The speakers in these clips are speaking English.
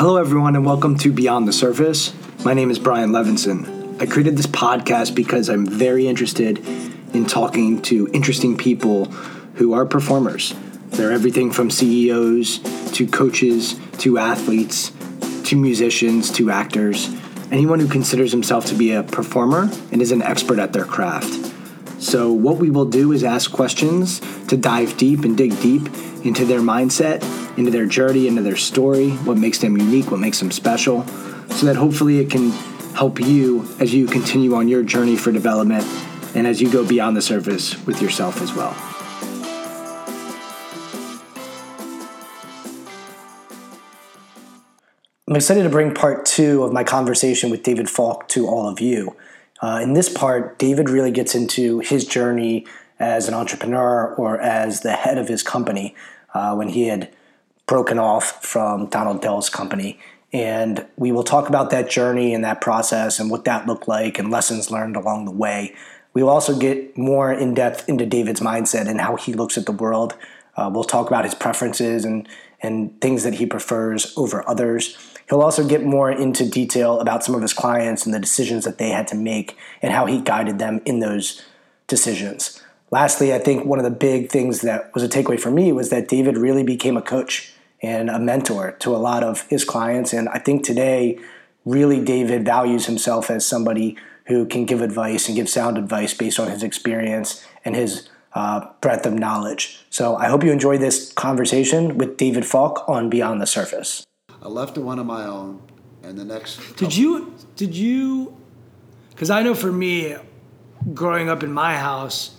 Hello, everyone, and welcome to Beyond the Surface. My name is Brian Levinson. I created this podcast because I'm very interested in talking to interesting people who are performers. They're everything from CEOs to coaches to athletes to musicians to actors. Anyone who considers himself to be a performer and is an expert at their craft. So, what we will do is ask questions to dive deep and dig deep into their mindset, into their journey, into their story, what makes them unique, what makes them special, so that hopefully it can help you as you continue on your journey for development and as you go beyond the surface with yourself as well. I'm excited to bring part two of my conversation with David Falk to all of you. Uh, in this part, David really gets into his journey as an entrepreneur or as the head of his company uh, when he had broken off from Donald Dell's company. And we will talk about that journey and that process and what that looked like and lessons learned along the way. We will also get more in depth into David's mindset and how he looks at the world. Uh, we'll talk about his preferences and, and things that he prefers over others. He'll also get more into detail about some of his clients and the decisions that they had to make and how he guided them in those decisions. Lastly, I think one of the big things that was a takeaway for me was that David really became a coach and a mentor to a lot of his clients. And I think today, really, David values himself as somebody who can give advice and give sound advice based on his experience and his uh, breadth of knowledge. So I hope you enjoy this conversation with David Falk on Beyond the Surface. I left the one on my own, and the next. Did you? Did you? Because I know for me, growing up in my house,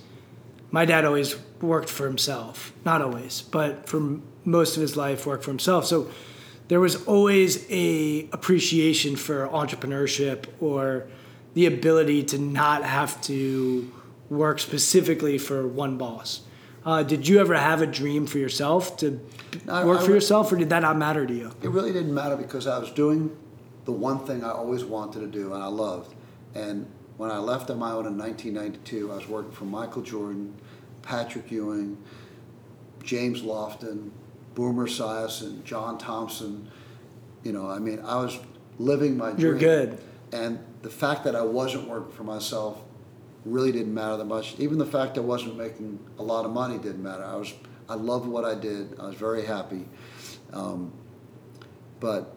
my dad always worked for himself. Not always, but for most of his life, worked for himself. So there was always a appreciation for entrepreneurship or the ability to not have to work specifically for one boss. Uh, did you ever have a dream for yourself to work I, for yourself, or did that not matter to you? It really didn't matter because I was doing the one thing I always wanted to do and I loved. And when I left on my own in 1992, I was working for Michael Jordan, Patrick Ewing, James Lofton, Boomer Esiason, John Thompson. You know, I mean, I was living my dream. You're good. And the fact that I wasn't working for myself really didn't matter that much. Even the fact I wasn't making a lot of money didn't matter. I was I loved what I did. I was very happy. Um, but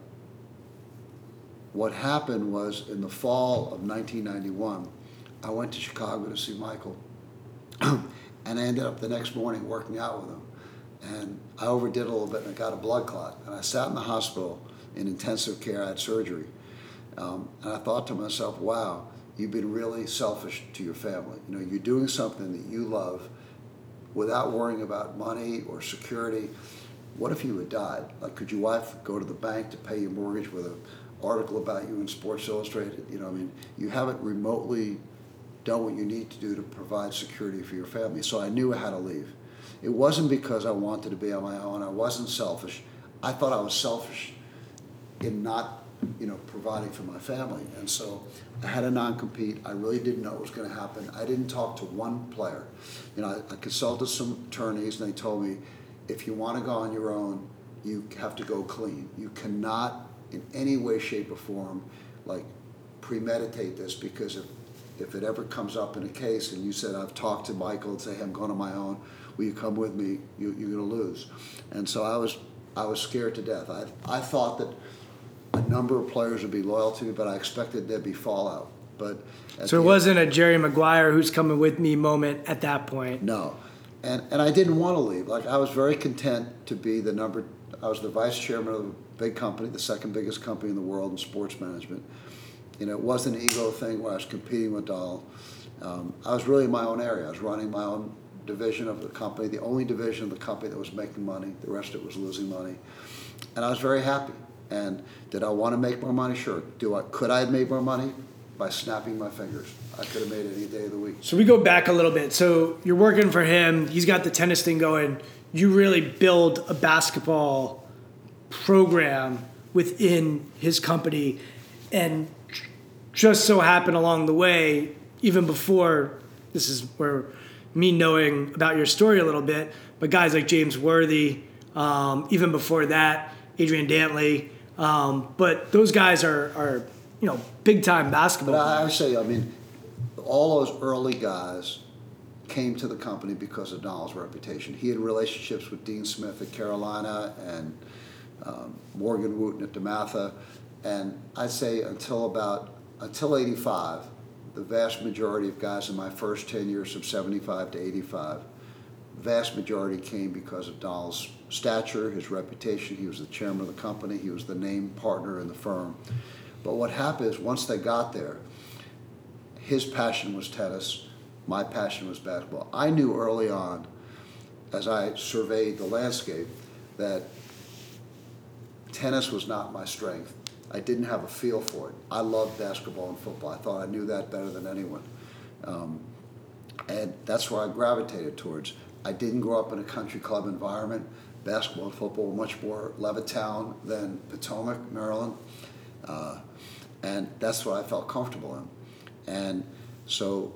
what happened was in the fall of 1991, I went to Chicago to see Michael, and I ended up the next morning working out with him. And I overdid a little bit and I got a blood clot. And I sat in the hospital in intensive care. I had surgery. Um, and I thought to myself, wow, you've been really selfish to your family. You know, you're doing something that you love without worrying about money or security. What if you had died? Like, could your wife go to the bank to pay your mortgage with an article about you in Sports Illustrated? You know, I mean, you haven't remotely done what you need to do to provide security for your family. So I knew had to leave. It wasn't because I wanted to be on my own. I wasn't selfish. I thought I was selfish in not you know, providing for my family. And so I had a non-compete. I really didn't know what was going to happen. I didn't talk to one player. You know, I, I consulted some attorneys, and they told me, if you want to go on your own, you have to go clean. You cannot, in any way, shape, or form, like premeditate this because if if it ever comes up in a case and you said I've talked to Michael and say hey, I'm going on my own, will you come with me? You, are going to lose. And so I was I was scared to death. I I thought that a number of players would be loyal to me, but I expected there'd be fallout. But so it wasn't end, a Jerry Maguire who's coming with me moment at that point. No, and and I didn't want to leave. Like I was very content to be the number. I was the vice chairman of a big company, the second biggest company in the world in sports management. You know, it wasn't an ego thing where I was competing with Dell. Um, I was really in my own area. I was running my own division of the company, the only division of the company that was making money. The rest of it was losing money, and I was very happy. And did I want to make more money? Sure. Do I could I have made more money by snapping my fingers? I could have made it any day of the week. So we go back a little bit. So you're working for him. He's got the tennis thing going. You really build a basketball program within his company, and just so happened along the way, even before this is where me knowing about your story a little bit, but guys like James Worthy, um, even before that, Adrian Dantley, Um, but those guys are, are you know big time basketball. But I, I say, I mean, all those early guys came to the company because of Donald's reputation. He had relationships with Dean Smith at Carolina and um, Morgan Wootten at DeMatha, and I'd say until about until '85, the vast majority of guys in my first 10 years from 75 to 85, vast majority came because of Donald's stature, his reputation. He was the chairman of the company. He was the name partner in the firm. But what happened is once they got there, his passion was tennis, my passion was basketball. I knew early on, as I surveyed the landscape, that tennis was not my strength. I didn't have a feel for it. I loved basketball and football. I thought I knew that better than anyone. Um, and that's where I gravitated towards. I didn't grow up in a country club environment. Basketball and football were much more Levittown than Potomac, Maryland. Uh, and that's what I felt comfortable in. And so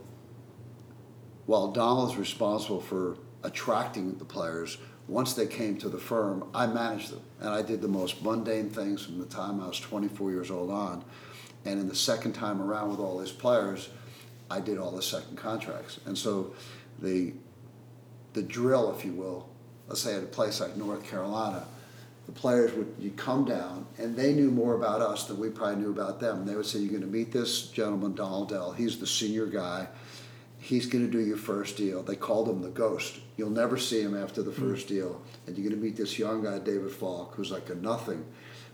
while Donald's responsible for attracting the players, once they came to the firm, I managed them. And I did the most mundane things from the time I was 24 years old on. And in the second time around with all these players, I did all the second contracts. And so the, the drill, if you will, let's say at a place like North Carolina, the players would you come down and they knew more about us than we probably knew about them. They would say, You're going to meet this gentleman, Donald Dell. He's the senior guy. He's going to do your first deal. They called him the ghost. You'll never see him after the first hmm. deal. And you're going to meet this young guy, David Falk, who's like a nothing,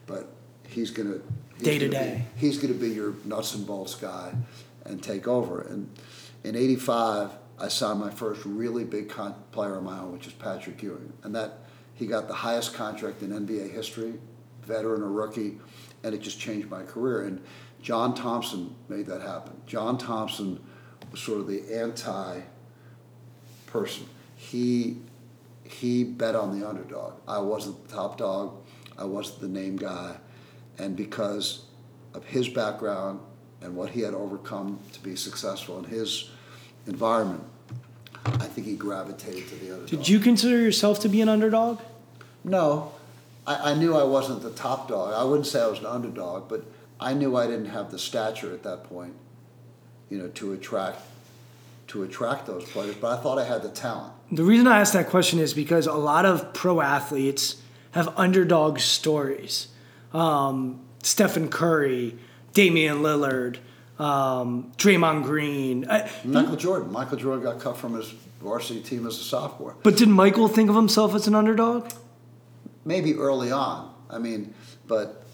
but he's going to Day to gonna be- day. He's going to be your nuts and bolts guy and take over. And in '85, I signed my first really big con- player of my own, which is Patrick Ewing, and that he got the highest contract in NBA history, veteran or rookie, and it just changed my career. And John Thompson made that happen. John Thompson was sort of the anti person. He he bet on the underdog. I wasn't the top dog. I wasn't the name guy, and because of his background and what he had overcome to be successful in his environment, I think he gravitated to the underdog. Did you consider yourself to be an underdog? No, I, I knew I wasn't the top dog. I wouldn't say I was an underdog, but I knew I didn't have the stature at that point, you know, to attract to attract those players. But I thought I had the talent. The reason I ask that question is because a lot of pro athletes have underdog stories. Um, Stephen Curry, Damian Lillard, um, Draymond Green. I, Michael Jordan. Michael Jordan got cut from his varsity team as a sophomore. but did Michael think of himself as an underdog? Maybe early on. I mean, but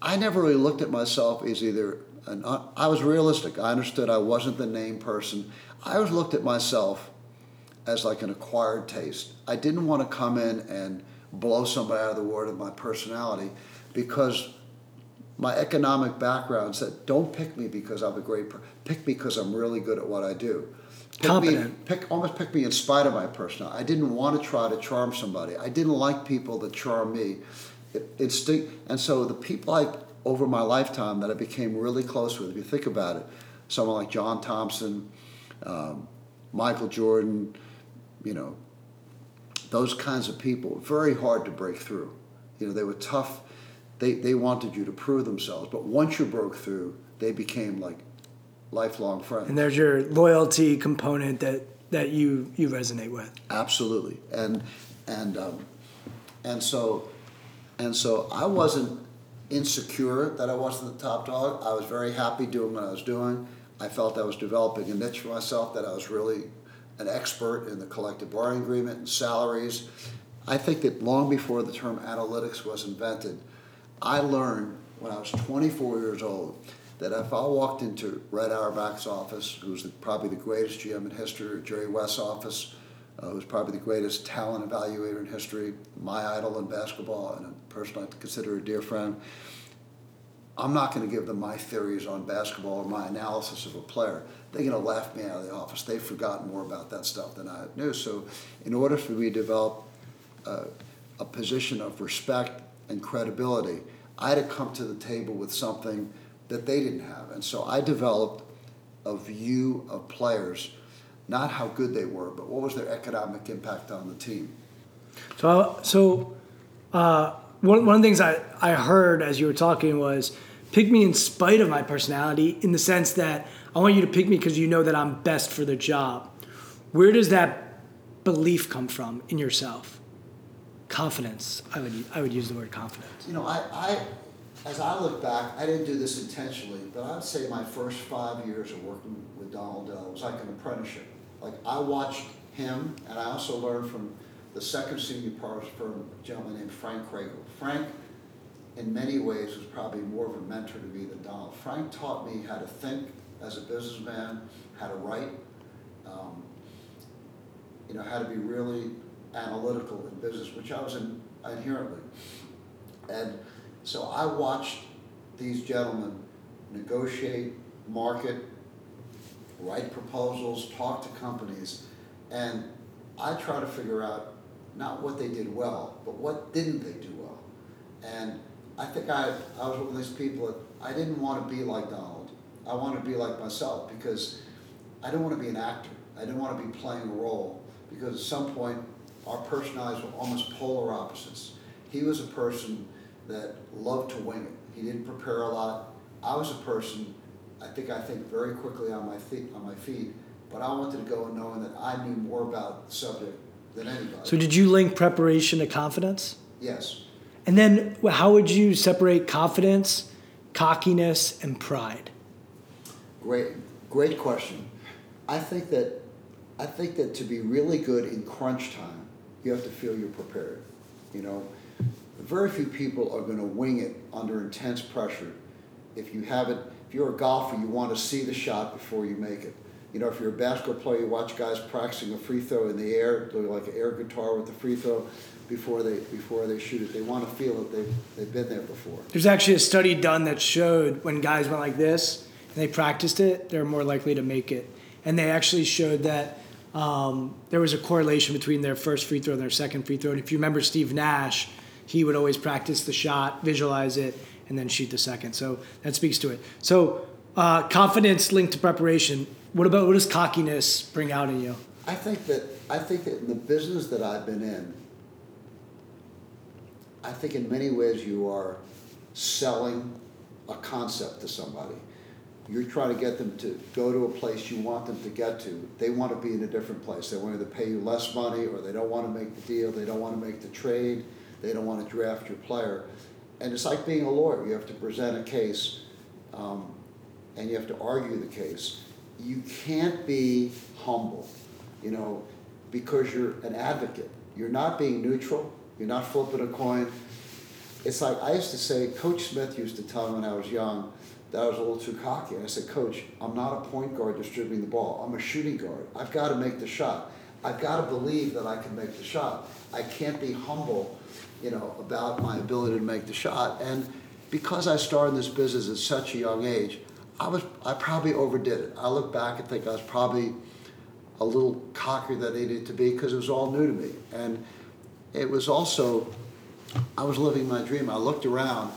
I never really looked at myself as either an. I was realistic. I understood I wasn't the name person. I always looked at myself as like an acquired taste. I didn't want to come in and blow somebody out of the water with my personality because my economic background said, don't pick me because I'm a great per- pick me because I'm really good at what I do. Pick me, pick almost pick me in spite of my personality. I didn't want to try to charm somebody. I didn't like people that charm me. It, it's and so the people I over my lifetime that I became really close with. If you think about it, someone like John Thompson, um, Michael Jordan, you know, those kinds of people, very hard to break through. You know, they were tough. They, they wanted you to prove themselves. But once you broke through, they became like lifelong friends. And there's your loyalty component that, that you, you resonate with. Absolutely, and and um, and so and so I wasn't insecure that I wasn't the top dog. I was very happy doing what I was doing. I felt I was developing a niche for myself. That I was really an expert in the collective bargaining agreement and salaries. I think that long before the term analytics was invented, I learned when I was 24 years old that if I walked into Red Auerbach's office, who's the, probably the greatest GM in history, or Jerry West's office, uh, who's probably the greatest talent evaluator in history, my idol in basketball, and a person I consider a dear friend, I'm not going to give them my theories on basketball or my analysis of a player. They're going to laugh me out of the office. They've forgotten more about that stuff than I knew. So, in order for me to develop uh, a position of respect and credibility, I had to come to the table with something that they didn't have. And so I developed a view of players, not how good they were, but what was their economic impact on the team. So, so uh, one, one of the things I, I heard as you were talking was pick me in spite of my personality in the sense that I want you to pick me because you know that I'm best for the job. Where does that belief come from in yourself? Confidence. I would I would use the word confidence. You know, I, I as I look back, I didn't do this intentionally, but I would say my first five years of working with Donald Dell was like an apprenticeship. Like I watched him, and I also learned from the second senior partner firm, a gentleman named Frank Craighill. Frank, in many ways, was probably more of a mentor to me than Donald. Frank taught me how to think as a businessman, how to write, um, you know, how to be really analytical in business, which I was in, inherently. And so I watched these gentlemen negotiate, market, write proposals, talk to companies, and I try to figure out not what they did well, but what didn't they do well. And I think I, I was one of these people that I didn't want to be like Donald. I want to be like myself because I don't want to be an actor. I didn't want to be playing a role because at some point our personalities were almost polar opposites. He was a person that loved to wing it. He didn't prepare a lot. I was a person, I think I think very quickly on my feet on my feet, but I wanted to go knowing that I knew more about the subject than anybody. So did you link preparation to confidence? Yes. And then how would you separate confidence, cockiness, and pride? Great, great question. I think that I think that to be really good in crunch time, you have to feel you're prepared. You know, very few people are going to wing it under intense pressure. If you have it, if you're a golfer, you want to see the shot before you make it. You know, if you're a basketball player, you watch guys practicing a free throw in the air, doing like an air guitar with the free throw before they before they shoot it. They want to feel that they've they've been there before. There's actually a study done that showed when guys went like this and they practiced it, they're more likely to make it. And they actually showed that um, there was a correlation between their first free throw and their second free throw. And if you remember Steve Nash, he would always practice the shot, visualize it, and then shoot the second. So that speaks to it. So uh, confidence linked to preparation. What about what does cockiness bring out in you? I think that I think that in the business that I've been in, I think in many ways you are selling a concept to somebody. You're trying to get them to go to a place you want them to get to. They want to be in a different place. They want to pay you less money, or they don't want to make the deal. They don't want to make the trade. They don't want to draft your player. And it's like being a lawyer. You have to present a case, um, and you have to argue the case. You can't be humble, you know, because you're an advocate. You're not being neutral. You're not flipping a coin. It's like I used to say, Coach Smith used to tell me when I was young that I was a little too cocky. I said, Coach, I'm not a point guard distributing the ball. I'm a shooting guard. I've got to make the shot. I've got to believe that I can make the shot. I can't be humble you know, about my ability to make the shot. And because I started this business at such a young age, I was I probably overdid it. I look back and think I was probably a little cockier than I needed to be because it was all new to me. And it was also I was living my dream. I looked around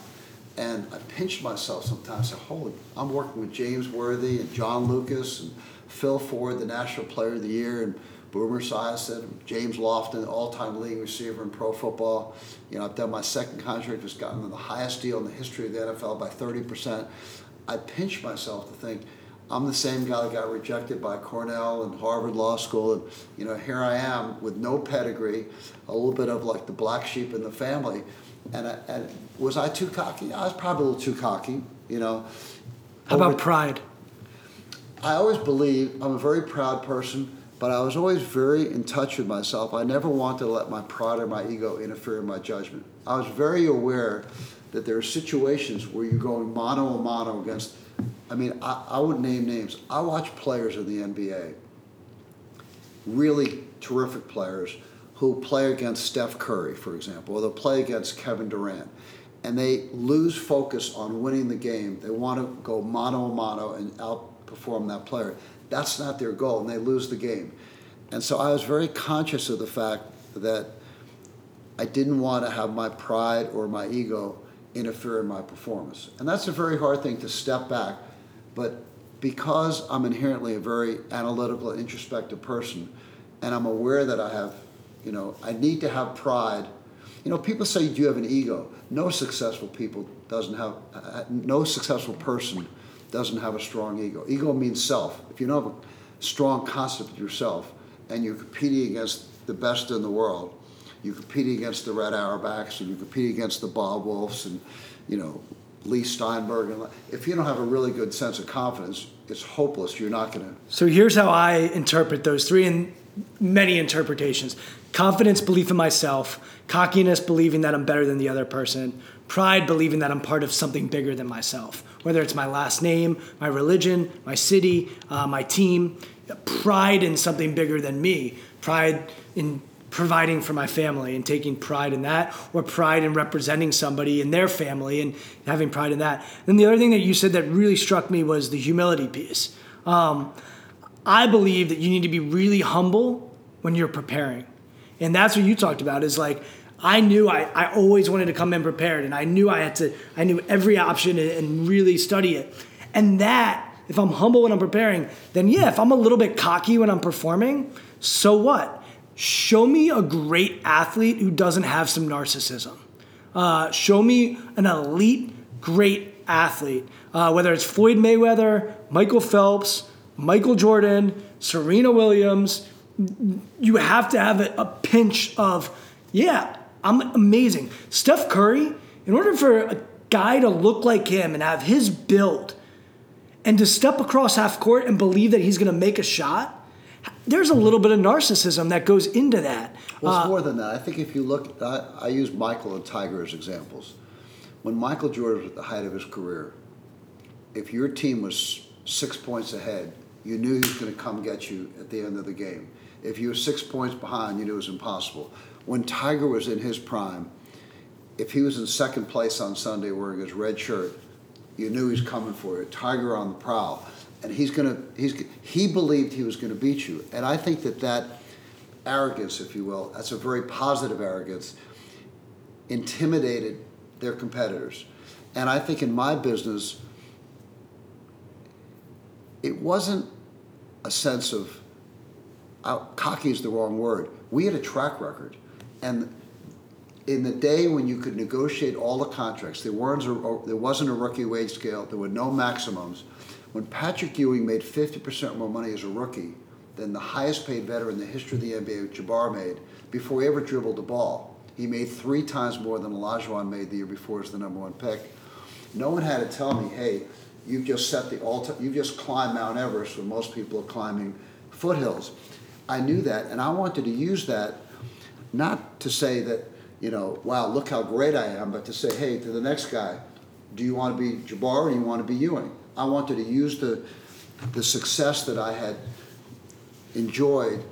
and I pinch myself sometimes. I said, holy, I'm working with James Worthy and John Lucas and Phil Ford, the National Player of the Year, and Boomer Esiason, James Lofton, all-time leading receiver in pro football. You know, I've done my second contract, just gotten the highest deal in the history of the NFL by 30%. I pinch myself to think I'm the same guy that got rejected by Cornell and Harvard Law School, and you know, here I am with no pedigree, a little bit of like the black sheep in the family. And, I, and was I too cocky? I was probably a little too cocky, you know. How about pride? I always believe I'm a very proud person but I was always very in touch with myself. I never wanted to let my pride or my ego interfere in my judgment. I was very aware that there are situations where you're going mano a mano against. I mean, I, I would name names. I watch players in the NBA, really terrific players, who play against Steph Curry, for example, or they'll play against Kevin Durant, and they lose focus on winning the game. They want to go mano a mano and outperform that player that's not their goal, and they lose the game. And so I was very conscious of the fact that I didn't want to have my pride or my ego interfere in my performance. And that's a very hard thing to step back. But because I'm inherently a very analytical and introspective person, and I'm aware that I have, you know, I need to have pride You know, people say, "Do you have an ego?" No successful people doesn't have. Uh, no successful person doesn't have a strong ego. Ego means self. If you don't have a strong concept of yourself, and you're competing against the best in the world, you're competing against the Red Auerbachs, and you're competing against the Bob Woolfs, and you know Leigh Steinberg. And if you don't have a really good sense of confidence, it's hopeless. You're not going to. So here's how I interpret those three and many interpretations confidence, belief in myself, cockiness, believing that I'm better than the other person, pride, believing that I'm part of something bigger than myself, whether it's my last name, my religion, my city, uh, my team, pride in something bigger than me, pride in providing for my family and taking pride in that, or pride in representing somebody in their family and having pride in that. Then the other thing that you said that really struck me was the humility piece. Um, I believe that you need to be really humble when you're preparing. And that's what you talked about is like, I knew I, I always wanted to come in prepared and I knew I had to, I knew every option and really study it. And that, if I'm humble when I'm preparing, then yeah, if I'm a little bit cocky when I'm performing, so what? show me a great athlete who doesn't have some narcissism. Uh, show me an elite, great athlete, uh, whether it's Floyd Mayweather, Michael Phelps, Michael Jordan, Serena Williams. You have to have a, a pinch of, yeah, I'm amazing. Steph Curry, in order for a guy to look like him and have his build and to step across half court and believe that he's going to make a shot, there's a little bit of narcissism that goes into that. Well, it's uh, more than that. I think if you look, I, I use Michael and Tiger as examples. When Michael Jordan was at the height of his career, if your team was six points ahead, you knew he was going to come get you at the end of the game. If you were six points behind, you knew it was impossible. When Tiger was in his prime, if he was in second place on Sunday wearing his red shirt, you knew he was coming for you. Tiger on the prowl and he's gonna he's he believed he was gonna beat you, and I think that that arrogance, if you will, that's a very positive arrogance, intimidated their competitors, and I think in my business, it wasn't a sense of Uh, cocky is the wrong word. We had a track record, and in the day when you could negotiate all the contracts, there weren't a, there wasn't a rookie wage scale. There were no maximums when Patrick Ewing made 50% more money as a rookie than the highest paid veteran in the history of the NBA, Jabbar, made before he ever dribbled the ball. He made three times more than Olajuwon made the year before as the number one pick. No one had to tell me, hey, you've just set the all you've just climbed Mount Everest when most people are climbing foothills. I knew that, and I wanted to use that not to say that, you know, wow, look how great I am, but to say, hey, to the next guy, do you want to be Jabbar or do you want to be Ewing? I wanted to use the, the success that I had enjoyed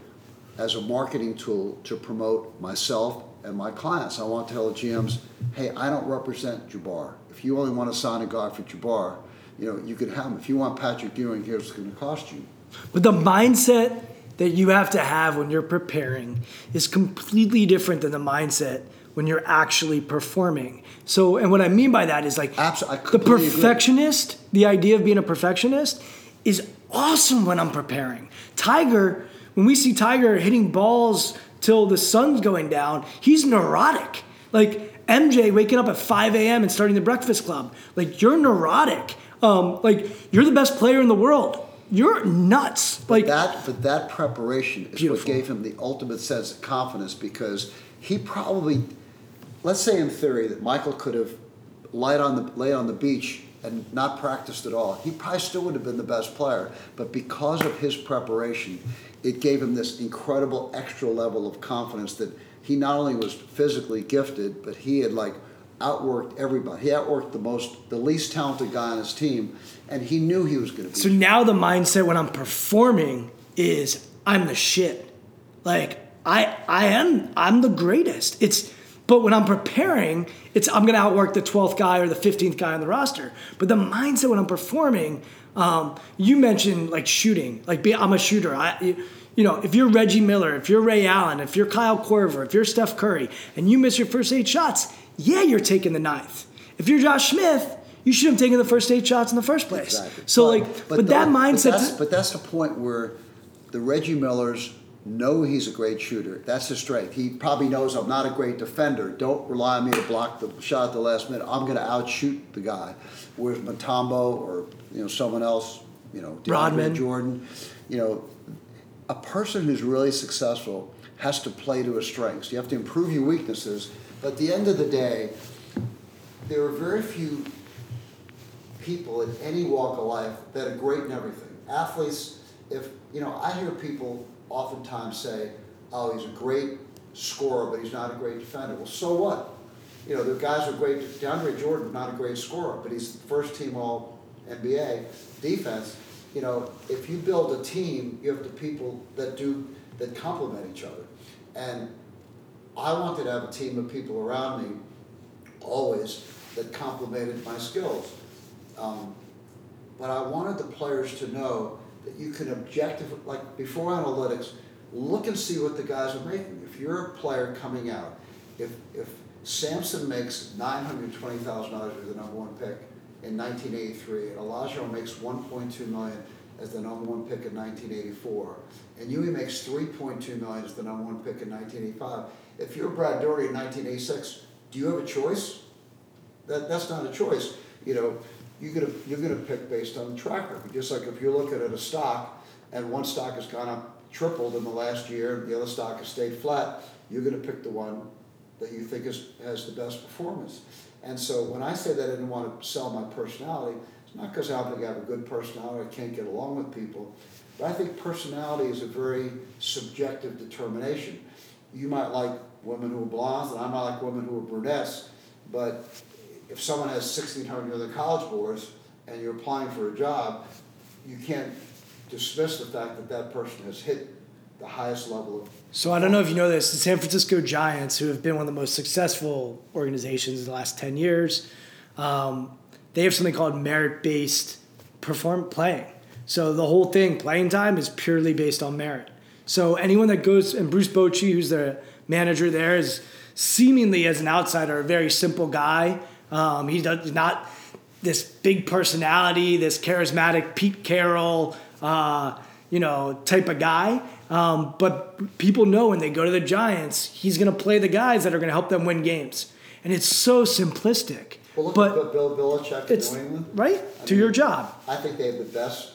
as a marketing tool to promote myself and my clients. I want to tell GMs, hey, I don't represent Jabbar. If you only want to sign a guy for Jabbar, you know, you can have him. If you want Patrick Ewing, here's what's going to cost you. But the mindset that you have to have when you're preparing is completely different than the mindset when you're actually performing. So, and what I mean by that is like Absolutely. the perfectionist, agree. the idea of being a perfectionist is awesome when I'm preparing. Tiger, when we see Tiger hitting balls till the sun's going down, he's neurotic. Like MJ waking up at 5 a.m. and starting the Breakfast Club. Like you're neurotic. Um, like you're the best player in the world. You're nuts. But like that, but that preparation is beautiful. what gave him the ultimate sense of confidence because he probably let's say in theory that Michael could have laid on the laid on the beach and not practiced at all, he probably still would have been the best player. But because of his preparation, it gave him this incredible extra level of confidence that he not only was physically gifted, but he had like outworked everybody. He outworked the most, the least talented guy on his team, and he knew he was going to be. So now the mindset when I'm performing is I'm the shit. Like I, I am, I'm the greatest. It's but when I'm preparing, it's I'm going to outwork the 12th guy or the 15th guy on the roster. But the mindset when I'm performing, um, you mentioned like shooting. Like be, I'm a shooter. I, you, you know, if you're Reggie Miller, if you're Ray Allen, if you're Kyle Korver, if you're Steph Curry, and you miss your first eight shots, yeah, you're taking the ninth. If you're Josh Smith, you should have taken the first eight shots in the first place. Exactly. So, like, but, but the, that mindset. But that's, but that's the point where the Reggie Millers know he's a great shooter. That's his strength. He probably knows I'm not a great defender. Don't rely on me to block the shot at the last minute. I'm going to outshoot the guy. Whereas Mutombo or you know someone else, you know, DeAndre Rodman. Jordan, you know, a person who's really successful has to play to his strengths. You have to improve your weaknesses. But at the end of the day, there are very few people in any walk of life that are great in everything. Athletes, if you know, I hear people oftentimes say, "Oh, he's a great scorer, but he's not a great defender." Well, so what? You know, the guys are great. DeAndre Jordan, not a great scorer, but he's first team All NBA defense. You know, if you build a team, you have the people that do that complement each other, and I wanted to have a team of people around me always that complemented my skills. Um, but I wanted the players to know that you can objective, like before analytics, look and see what the guys are making. If you're a player coming out, if, if Sampson makes $920,000 as the number one pick in 1983, and Elijah makes 1.2 million as the number one pick in 1984, and Ewing makes 3.2 million as the number one pick in 1985. If you're Brad Daugherty in 1986, do you have a choice? That, that's not a choice. You know, you're gonna you're gonna pick based on the track record. Just like if you're looking at a stock and one stock has gone up tripled in the last year, and the other stock has stayed flat, you're gonna pick the one that you think is, has the best performance. And so when I say that I didn't want to sell my personality, it's not because I don't think I have a good personality, I can't get along with people, but I think personality is a very subjective determination. You might like women who are blondes, and I might like women who are brunettes, but if someone has 1,600 other college boards and you're applying for a job, you can't dismiss the fact that that person has hit the highest level of. So I don't know if you know this, the San Francisco Giants, who have been one of the most successful organizations in the last 10 years, um, they have something called merit-based perform playing. So the whole thing, playing time, is purely based on merit. So anyone that goes, and Bruce Bochy, who's the manager there, is seemingly as an outsider a very simple guy. Um, he's not this big personality, this charismatic Pete Carroll, uh, you know, type of guy. Um, but people know when they go to the Giants, he's going to play the guys that are going to help them win games. And it's so simplistic. Well, look but at Bill Belichick it's right I to mean, your job. I think they have the best.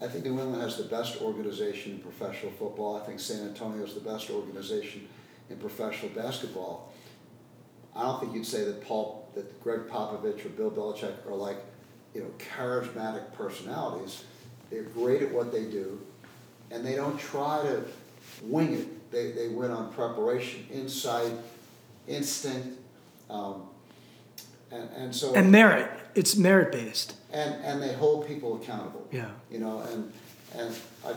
I think New England has the best organization in professional football. I think San Antonio is the best organization in professional basketball. I don't think you'd say that Paul, that Gregg Popovich or Bill Belichick are like, you know, charismatic personalities. They're great at what they do, and they don't try to wing it. They, they win on preparation, insight, instinct, um, and, and so And merit. It's merit based. and and they hold people accountable. Yeah. You know, and and I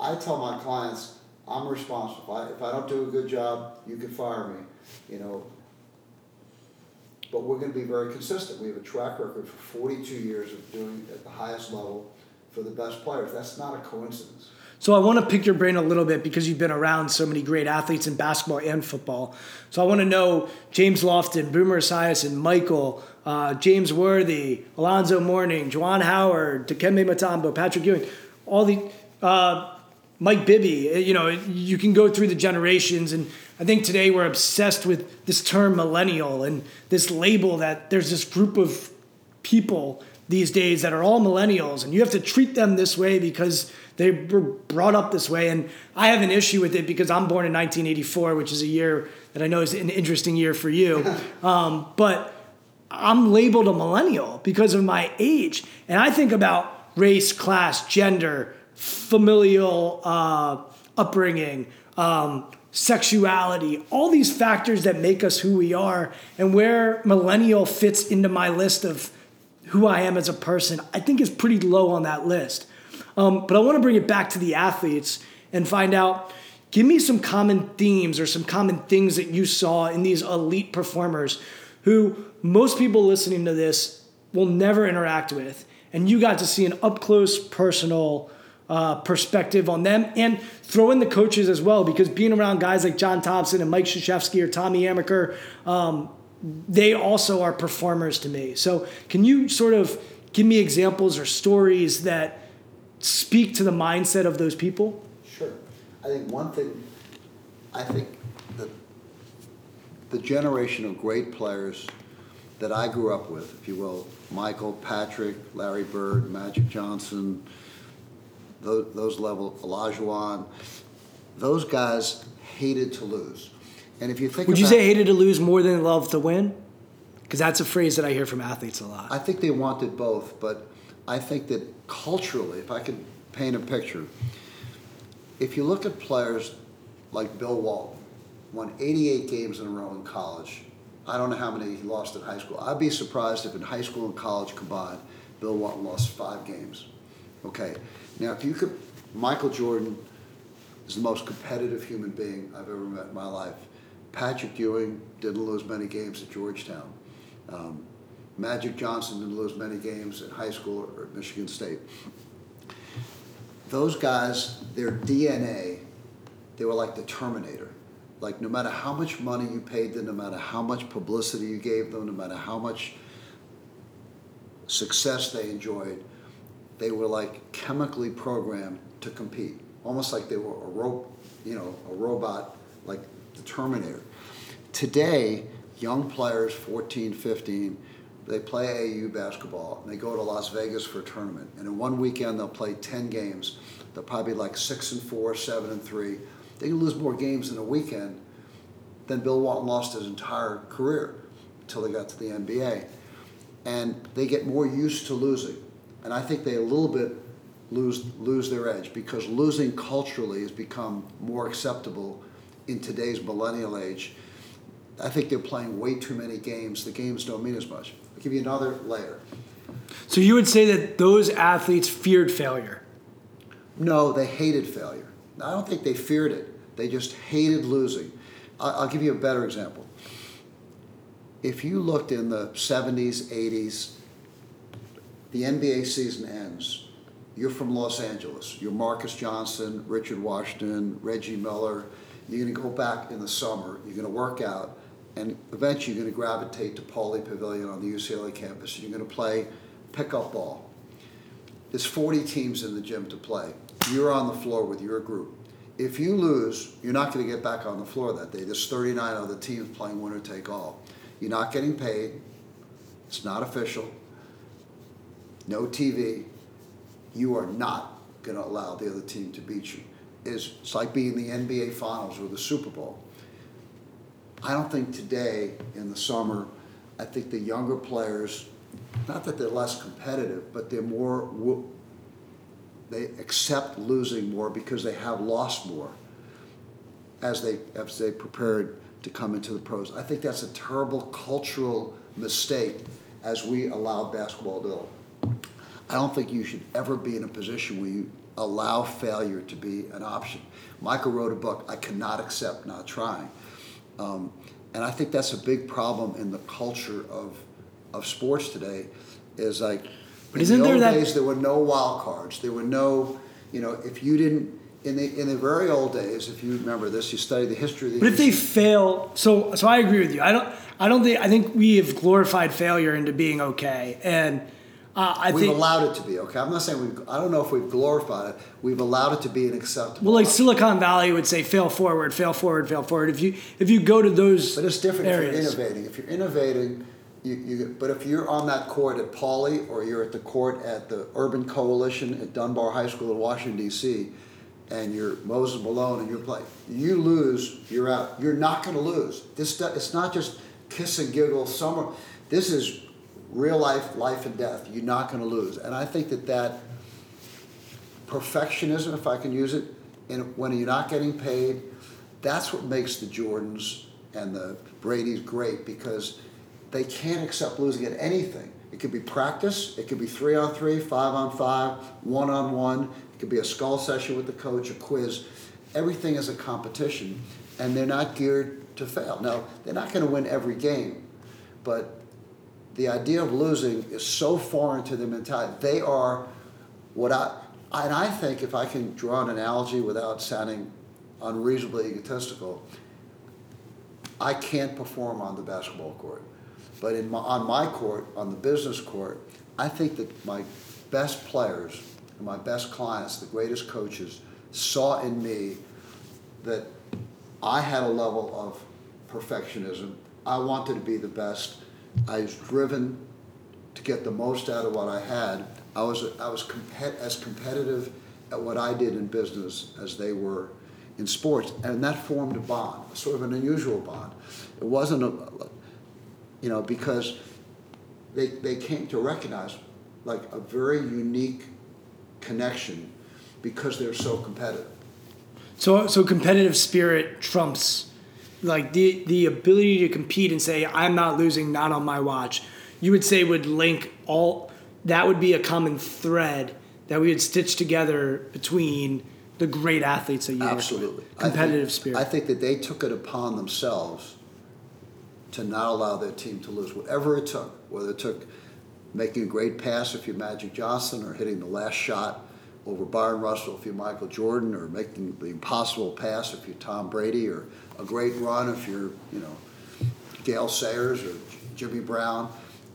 I tell my clients I'm responsible. If I, if I don't do a good job, you can fire me. You know. But we're going to be very consistent. We have a track record for 42 years of doing at the highest level for the best players. That's not a coincidence. So I want to pick your brain a little bit because you've been around so many great athletes in basketball and football. So I want to know James Lofton, Boomer Esiason, and Michael, uh, James Worthy, Alonzo Mourning, Juwan Howard, Dikembe Mutombo, Patrick Ewing, all the uh, Mike Bibby. Uh, You know, you can go through the generations, and I think today we're obsessed with this term millennial and this label that there's this group of people these days that are all millennials, and you have to treat them this way because they were brought up this way. And I have an issue with it because I'm born in 1984, which is a year that I know is an interesting year for you. Um, but I'm labeled a millennial because of my age. And I think about race, class, gender, familial uh, upbringing, um, sexuality, all these factors that make us who we are, and where millennial fits into my list of who I am as a person, I think is pretty low on that list. Um, but I want to bring it back to the athletes and find out give me some common themes or some common things that you saw in these elite performers who most people listening to this will never interact with. And you got to see an up close, personal uh, perspective on them and throw in the coaches as well because being around guys like John Thompson and Mike Krzyzewski or Tommy Amaker, um, they also are performers to me. So, can you sort of give me examples or stories that speak to the mindset of those people? Sure. I think one thing, I think that the generation of great players that I grew up with, if you will, Michael, Patrick, Larry Bird, Magic Johnson, those, those level, Olajuwon, those guys hated to lose. And if you think Would you say hated to lose more than loved to win? Because that's a phrase that I hear from athletes a lot. I think they wanted both, but I think that culturally, if I could paint a picture, if you look at players like Bill Walton, won 88 games in a row in college. I don't know how many he lost in high school. I'd be surprised if in high school and college combined, Bill Walton lost five games. Okay, now if you could, Michael Jordan is the most competitive human being I've ever met in my life. Patrick Ewing didn't lose many games at Georgetown. Um, Magic Johnson didn't lose many games at high school or at Michigan State. Those guys, their DNA, they were like the Terminator. Like no matter how much money you paid them, no matter how much publicity you gave them, no matter how much success they enjoyed, they were like chemically programmed to compete, almost like they were a ro- you know, a robot like the Terminator. Today, young players, 14, 15, they play AU basketball and they go to Las Vegas for a tournament. And in one weekend, they'll play 10 games. They'll probably like six and four, seven and three. They can lose more games in a weekend than Bill Walton lost his entire career until they got to the NBA. And they get more used to losing. And I think they a little bit lose lose their edge because losing culturally has become more acceptable in today's millennial age. I think they're playing way too many games. The games don't mean as much. Give you another layer. So you would say that those athletes feared failure. No, they hated failure. I don't think they feared it. They just hated losing. I'll give you a better example. If you looked in the 70s, 80s, the NBA season ends. You're from Los Angeles. You're Marques Johnson, Richard Washington, Reggie Miller. You're going to go back in the summer. You're going to work out, and eventually you're going to gravitate to Pauley Pavilion on the UCLA campus. and You're going to play pickup ball. There's 40 teams in the gym to play. You're on the floor with your group. If you lose, you're not going to get back on the floor that day. There's 39 other teams playing winner take all. You're not getting paid. It's not official. No TV. You are not going to allow the other team to beat you. It's, like being in the NBA Finals or the Super Bowl. I don't think today in the summer, I think the younger players, not that they're less competitive, but they're more, they accept losing more because they have lost more as they as they prepared to come into the pros. I think that's a terrible cultural mistake as we allow basketball to go. I don't think you should ever be in a position where you allow failure to be an option. Michael wrote a book, I Cannot Accept Not Trying. Um, and I think that's a big problem in the culture of, of sports today is like, But in the old that- days, there were no wild cards. There were no, you know, if you didn't, in the, in the very old days, if you remember this, you study the history of the But if they fail, so so I agree with you. I don't. I don't think. I think we have glorified failure into being okay, and uh, I We've think. allowed it to be, okay? I'm not saying we've, I don't know if we've glorified it. We've allowed it to be an acceptable. well, like option. Silicon Valley would say, fail forward, fail forward, fail forward. If you if you go to those, But it's different if you're innovating. If you're innovating, you, you, but if you're on that court at Pauley or you're at the court at the Urban Coalition at Dunbar High School in Washington, D.C., and you're Moses Malone and you're playing, you lose, you're out. You're not going to lose. This, it's not just kiss and giggle summer. This is real life, life and death. You're not going to lose. And I think that that perfectionism, if I can use it, and when you're not getting paid, that's what makes the Jordans and the Brady's great because they can't accept losing at anything. It could be practice, it could be three on three, five on five, one on one, it could be a skull session with the coach, a quiz. Everything is a competition, and they're not geared to fail. Now, they're not going to win every game, but the idea of losing is so foreign to their mentality. They are what I and I think if I can draw an analogy without sounding unreasonably egotistical, I can't perform on the basketball court, but in my, on my court, on the business court, I think that my best players my best clients, the greatest coaches, saw in me that I had a level of perfectionism. I wanted to be the best. I was driven to get the most out of what I had. I was I was as competitive at what I did in business as they were in sports, and that formed a bond, sort of an unusual bond. It wasn't a, you know, because they they came to recognize like a very unique connection because they're so competitive. So so competitive spirit trumps like the the ability to compete and say I'm not losing, not on my watch. You would say would link all that would be a common thread that we would stitch together between the great athletes that you Absolutely. Competitive I think, spirit. I think that they took it upon themselves to not allow their team to lose, whatever it took, whether it took making a great pass if you're Magic Johnson or hitting the last shot over Bryon Russell if you're Michael Jordan or making the impossible pass if you're Tom Brady or a great run if you're, you know, Gale Sayers or Jimmy Brown.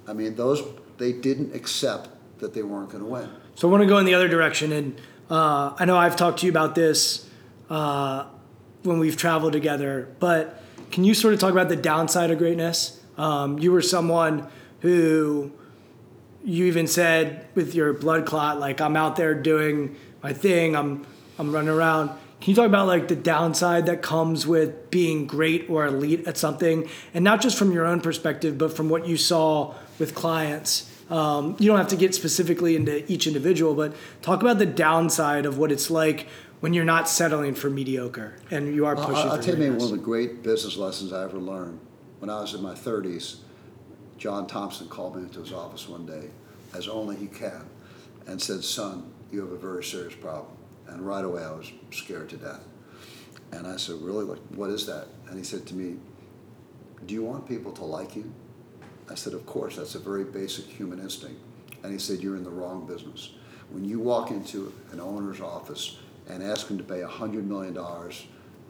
I mean, those they didn't accept that they weren't going to win. So I want to go in the other direction, and uh, I know I've talked to you about this uh, when we've traveled together, but can you sort of talk about the downside of greatness? Um, you were someone who you even said with your blood clot, like I'm out there doing my thing, I'm I'm running around. Can you talk about like the downside that comes with being great or elite at something, and not just from your own perspective, but from what you saw with clients? Um, you don't have to get specifically into each individual, but talk about the downside of what it's like when you're not settling for mediocre and you are pushing. I'll, I'll tell you one of the great business lessons I ever learned when I was in my 30s. John Thompson called me into his office one day, as only he can, and said, "Son, you have a very serious problem." And right away, I was scared to death. And I said, "Really? Like, what is that?" And he said to me, "Do you want people to like you?" I said, Of course, that's a very basic human instinct. And he said, You're in the wrong business. When you walk into an owner's office and ask him to pay $100 million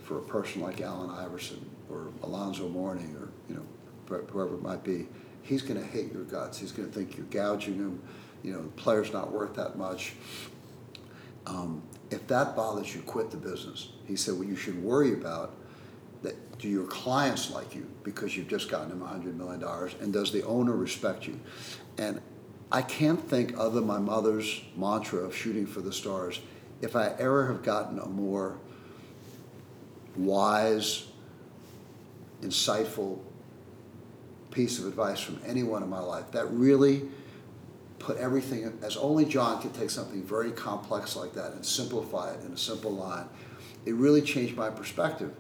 for a person like Allen Iverson or Alonzo Mourning or, you know, whoever it might be, he's going to hate your guts. He's going to think you're gouging him. You know, the player's not worth that much. Um, if that bothers you, quit the business. He said, What you should worry about that do your clients like you because you've just gotten them $100 million and does the owner respect you and i can't think other than my mother's mantra of shooting for the stars if i ever have gotten a more wise insightful piece of advice from anyone in my life that really put everything as only john could take something very complex like that and simplify it in a simple line it really changed my perspective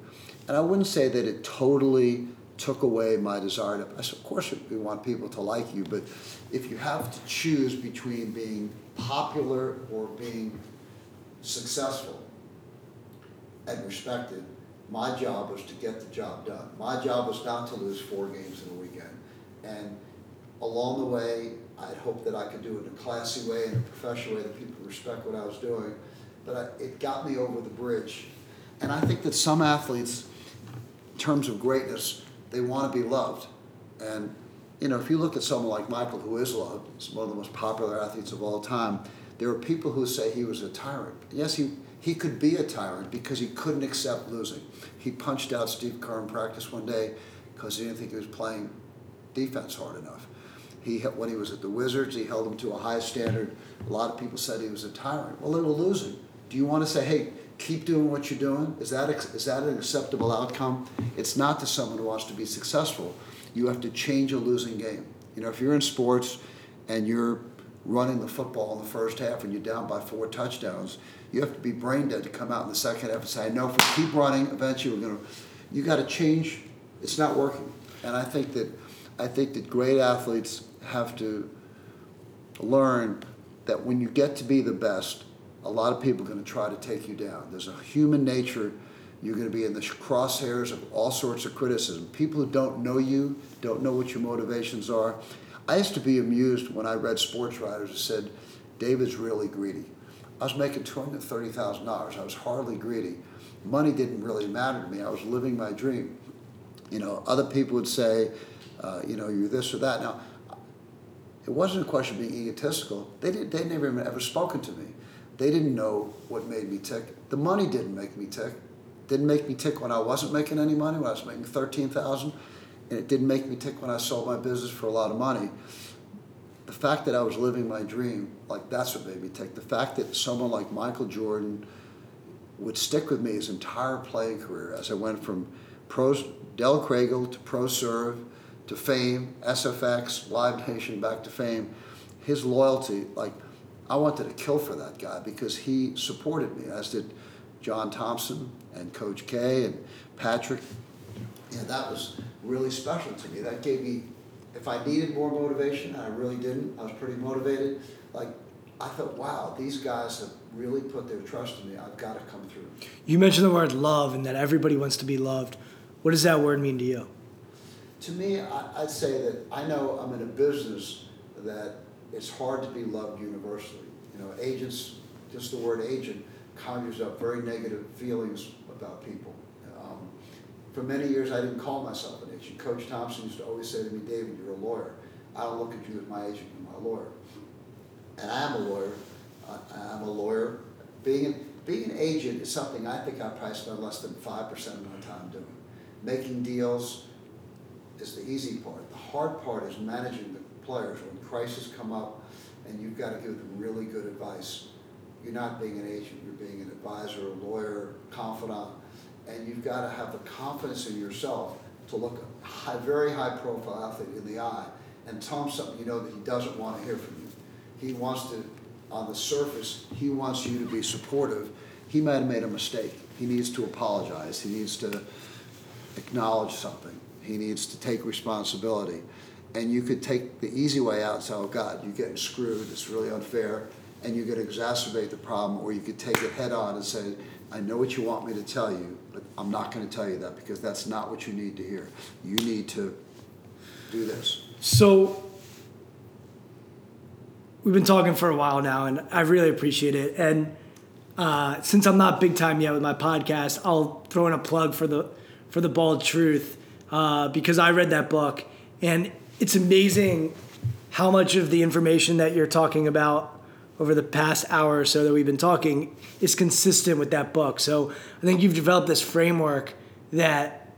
and I wouldn't say that it totally took away my desire to. Of course, we want people to like you, but if you have to choose between being popular or being successful and respected, my job was to get the job done. My job was not to lose four games in a weekend. And along the way, I'd hoped that I could do it in a classy way, in a professional way, that people respect what I was doing. But I, it got me over the bridge. And I think that some athletes in terms of greatness, they want to be loved. And, you know, if you look at someone like Michael, who is loved, he's one of the most popular athletes of all time, there are people who say he was a tyrant. Yes, he, he could be a tyrant because he couldn't accept losing. He punched out Steve Kerr in practice one day because he didn't think he was playing defense hard enough. He, when he was at the Wizards, he held them to a high standard. A lot of people said he was a tyrant. Well, they were losing. Do you want to say, hey, keep doing what you're doing? Is that, is that an acceptable outcome? It's not to someone who wants to be successful. You have to change a losing game. You know, if you're in sports and you're running the football in the first half and you're down by four touchdowns, you have to be brain dead to come out in the second half and say, know if we keep running, eventually we're going to, you got to change. It's not working. And I think that, I think that great athletes have to learn that when you get to be the best, a lot of people are going to try to take you down. There's a human nature. You're going to be in the crosshairs of all sorts of criticism. People who don't know you, don't know what your motivations are. I used to be amused when I read sports writers who said, David's really greedy. I was making $230,000. I was hardly greedy. Money didn't really matter to me. I was living my dream. You know, other people would say, uh, you know, you're this or that. Now, it wasn't a question of being egotistical. They, did, they never even ever spoken to me. They didn't know what made me tick. The money didn't make me tick. didn't make me tick when I wasn't making any money, when I was making 13000 and it didn't make me tick when I sold my business for a lot of money. The fact that I was living my dream, like that's what made me tick. The fact that someone like Michael Jordan would stick with me his entire playing career as I went from pros, Dell Craighill to ProServ to Fame, SFX, Live Nation, back to Fame. His loyalty, like I wanted to kill for that guy because he supported me, as did John Thompson and Coach K and Patrick. Yeah, that was really special to me. That gave me, if I needed more motivation, I really didn't. I was pretty motivated. Like I thought, wow, these guys have really put their trust in me. I've got to come through. You mentioned the word love and that everybody wants to be loved. What does that word mean to you? To me, I, would say that I know I'm in a business that it's hard to be loved universally. You know, agents, just the word agent conjures up very negative feelings about people. Um, for many years, I didn't call myself an agent. Coach Thompson used to always say to me, David, you're a lawyer. I don't look at you as my agent, you're my lawyer. And I am a lawyer. I, I'm a lawyer. Being being an agent is something I think I probably spend less than 5% of my time doing. Making deals is the easy part. The hard part is managing the players when crises come up and you've got to give them really good advice. You're not being an agent, you're being an advisor, a lawyer, confidant, and you've got to have the confidence in yourself to look a high, very high profile athlete in the eye and tell him something you know that he doesn't want to hear from you. He wants to, on the surface, he wants you to be supportive. He might have made a mistake. He needs to apologize. He needs to acknowledge something. He needs to take responsibility and you could take the easy way out and say, oh God, you're getting screwed, it's really unfair, and you could exacerbate the problem, or you could take it head on and say, I know what you want me to tell you, but I'm not going to tell you that because that's not what you need to hear. You need to do this. So, we've been talking for a while now, and I really appreciate it. And uh, since I'm not big time yet with my podcast, I'll throw in a plug for the for the Bald Truth uh, because I read that book, and it's amazing how much of the information that you're talking about over the past hour or so that we've been talking is consistent with that book. So I think you've developed this framework that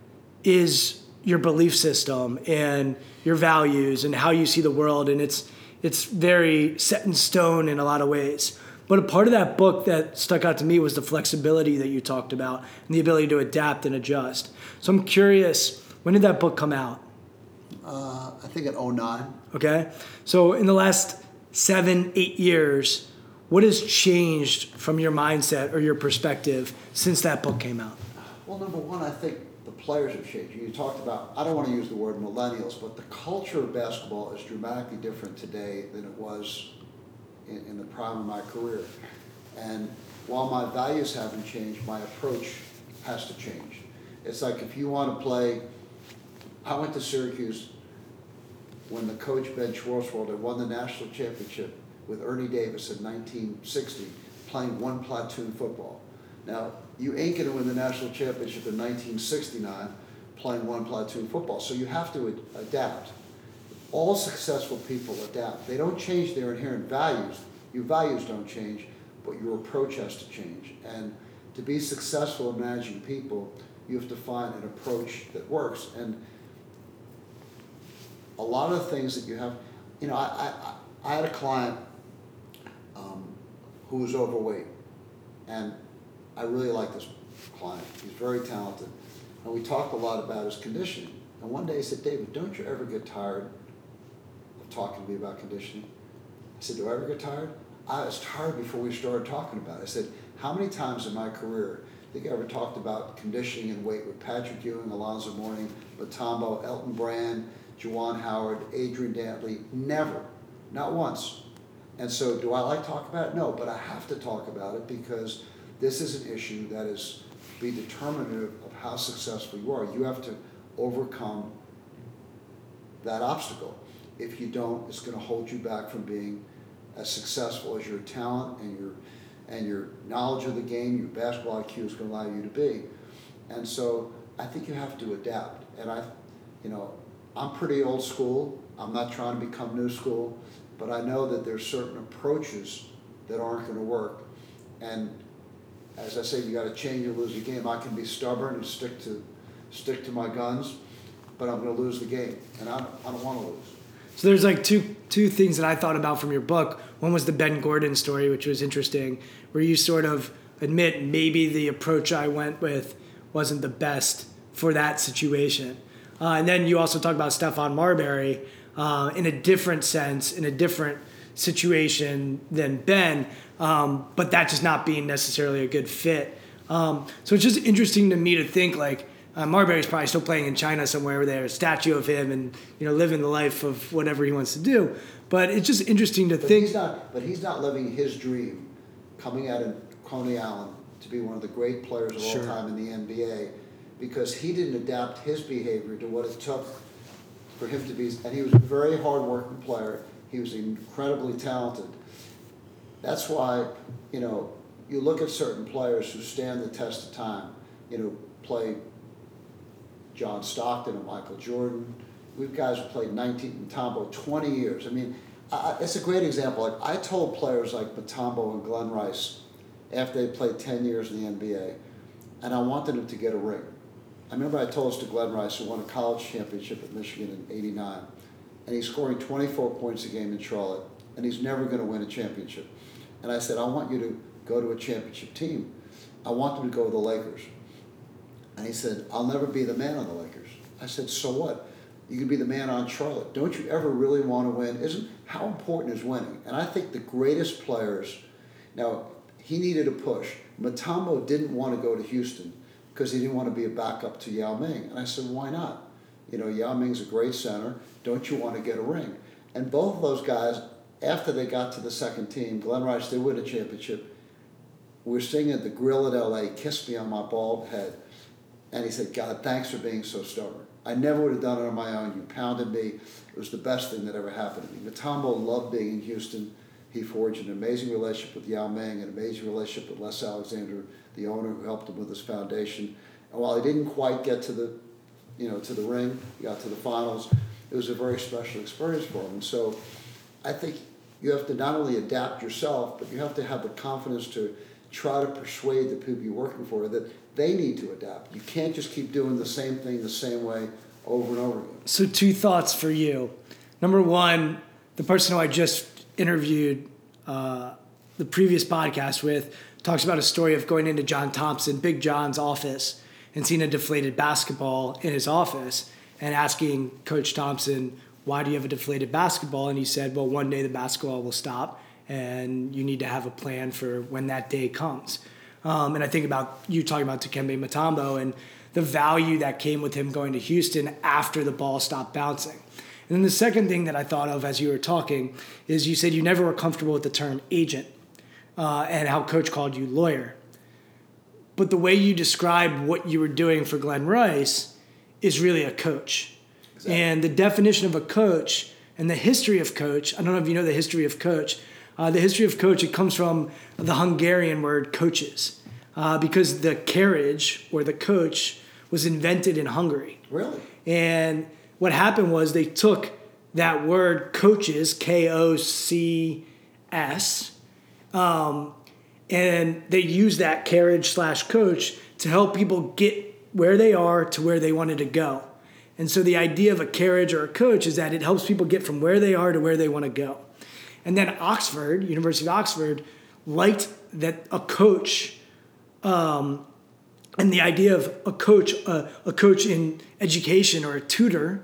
is your belief system and your values and how you see the world and it's it's very set in stone in a lot of ways. But a part of that book that stuck out to me was the flexibility that you talked about and the ability to adapt and adjust. So I'm curious, when did that book come out? Uh, I think at 09. Okay. So in the last seven, eight years, what has changed from your mindset or your perspective since that book came out? Well, number one, I think the players have changed. You talked about, I don't want to use the word millennials, but the culture of basketball is dramatically different today than it was in, in the prime of my career. And while my values haven't changed, my approach has to change. It's like if you want to play I went to Syracuse when the coach Ben Schwartzwalder won the national championship with Ernie Davis in 1960, playing one platoon football. Now, you ain't going to win the national championship in 1969 playing one platoon football, so you have to ad- adapt. All successful people adapt. They don't change their inherent values. Your values don't change, but your approach has to change. And to be successful in managing people, you have to find an approach that works. And a lot of the things that you have, you know, I, I, I had a client um, who was overweight, and I really like this client. He's very talented, and we talked a lot about his conditioning. And one day he said, David, don't you ever get tired of talking to me about conditioning? I said, do I ever get tired? I was tired before we started talking about it. I said, how many times in my career think I ever talked about conditioning and weight with Patrick Ewing, Alonzo Mourning, Mutombo, Elton Brand, Juwan Howard, Adrian Dantley, never, not once. And so, do I like talk about it? No, but I have to talk about it because this is an issue that is be determinative of how successful you are. You have to overcome that obstacle. If you don't, it's going to hold you back from being as successful as your talent and your and your knowledge of the game, your basketball IQ is going to allow you to be. And so, I think you have to adapt. And I, you know, I'm pretty old school. I'm not trying to become new school, but I know that there's certain approaches that aren't going to work. And as I say, you got to change or lose the game. I can be stubborn and stick to stick to my guns, but I'm going to lose the game, and I I don't want to lose. So there's like two two things that I thought about from your book. One was the Ben Gordon story, which was interesting, where you sort of admit maybe the approach I went with wasn't the best for that situation. Uh, and then you also talk about Stephon Marbury uh, in a different sense, in a different situation than Ben, um, but that just not being necessarily a good fit. Um, so it's just interesting to me to think like uh, Marbury's probably still playing in China somewhere where there's a statue of him and you know living the life of whatever he wants to do. But it's just interesting to but think. He's not, but he's not living his dream, coming out of Coney Island to be one of the great players of Sure. all time in the NBA, because he didn't adapt his behavior to what it took for him to be. And he was a very hard-working player. He was incredibly talented. That's why, you know, you look at certain players who stand the test of time. You know, play John Stockton and Michael Jordan. We've guys who played 19 Mutombo 20 years. I mean, I, it's a great example. Like I told players like Mutombo and Glen Rice after they played 10 years in the NBA, and I wanted them to get a ring. I remember I told this to Glen Rice, who won a college championship at Michigan in '89, and he's scoring 24 points a game in Charlotte, and he's never going to win a championship. And I said, I want you to go to a championship team. I want them to go to the Lakers. And he said, I'll never be the man on the Lakers. I said, so what? You can be the man on Charlotte. Don't you ever really want to win? Isn't how important is winning? And I think the greatest players now he needed a push. Mutombo didn't want to go to Houston because he didn't want to be a backup to Yao Ming. And I said, why not? You know, Yao Ming's a great center. Don't you want to get a ring? And both of those guys, after they got to the second team, Glen Rice they win a championship. We were singing at the grill at LA, Kiss Me on My Bald Head. And he said, God, thanks for being so stubborn. I never would have done it on my own. You pounded me. It was the best thing that ever happened to me. Mutombo loved being in Houston. He forged an amazing relationship with Yao Ming, an amazing relationship with Les Alexander, the owner who helped him with his foundation. And while he didn't quite get to the, you know, to the ring, he got to the finals. It was a very special experience for him. And so, I think you have to not only adapt yourself, but you have to have the confidence to try to persuade the people you're working for that they need to adapt. You can't just keep doing the same thing the same way over and over again. So, two thoughts for you. Number one, the person who I just interviewed uh, the previous podcast with talks about a story of going into John Thompson, Big John's office, and seeing a deflated basketball in his office and asking Coach Thompson, Why do you have a deflated basketball? And he said, Well, one day the basketball will stop, and you need to have a plan for when that day comes. Um, and I think about you talking about Dikembe Mutombo and the value that came with him going to Houston after the ball stopped bouncing. And then the second thing that I thought of as you were talking is you said you never were comfortable with the term agent uh, and how coach called you lawyer. But the way you describe what you were doing for Glen Rice is really a coach. Exactly. And the definition of a coach and the history of coach, I don't know if you know the history of coach. Uh, the history of coach, it comes from the Hungarian word coaches, uh, because the carriage or the coach was invented in Hungary. Really? And what happened was they took that word coaches, K O C S, um, and they use that carriage slash coach to help people get where they are to where they wanted to go. And so the idea of a carriage or a coach is that it helps people get from where they are to where they want to go. And then Oxford, University of Oxford, liked that a coach um, and the idea of a coach, uh, a coach in education or a tutor,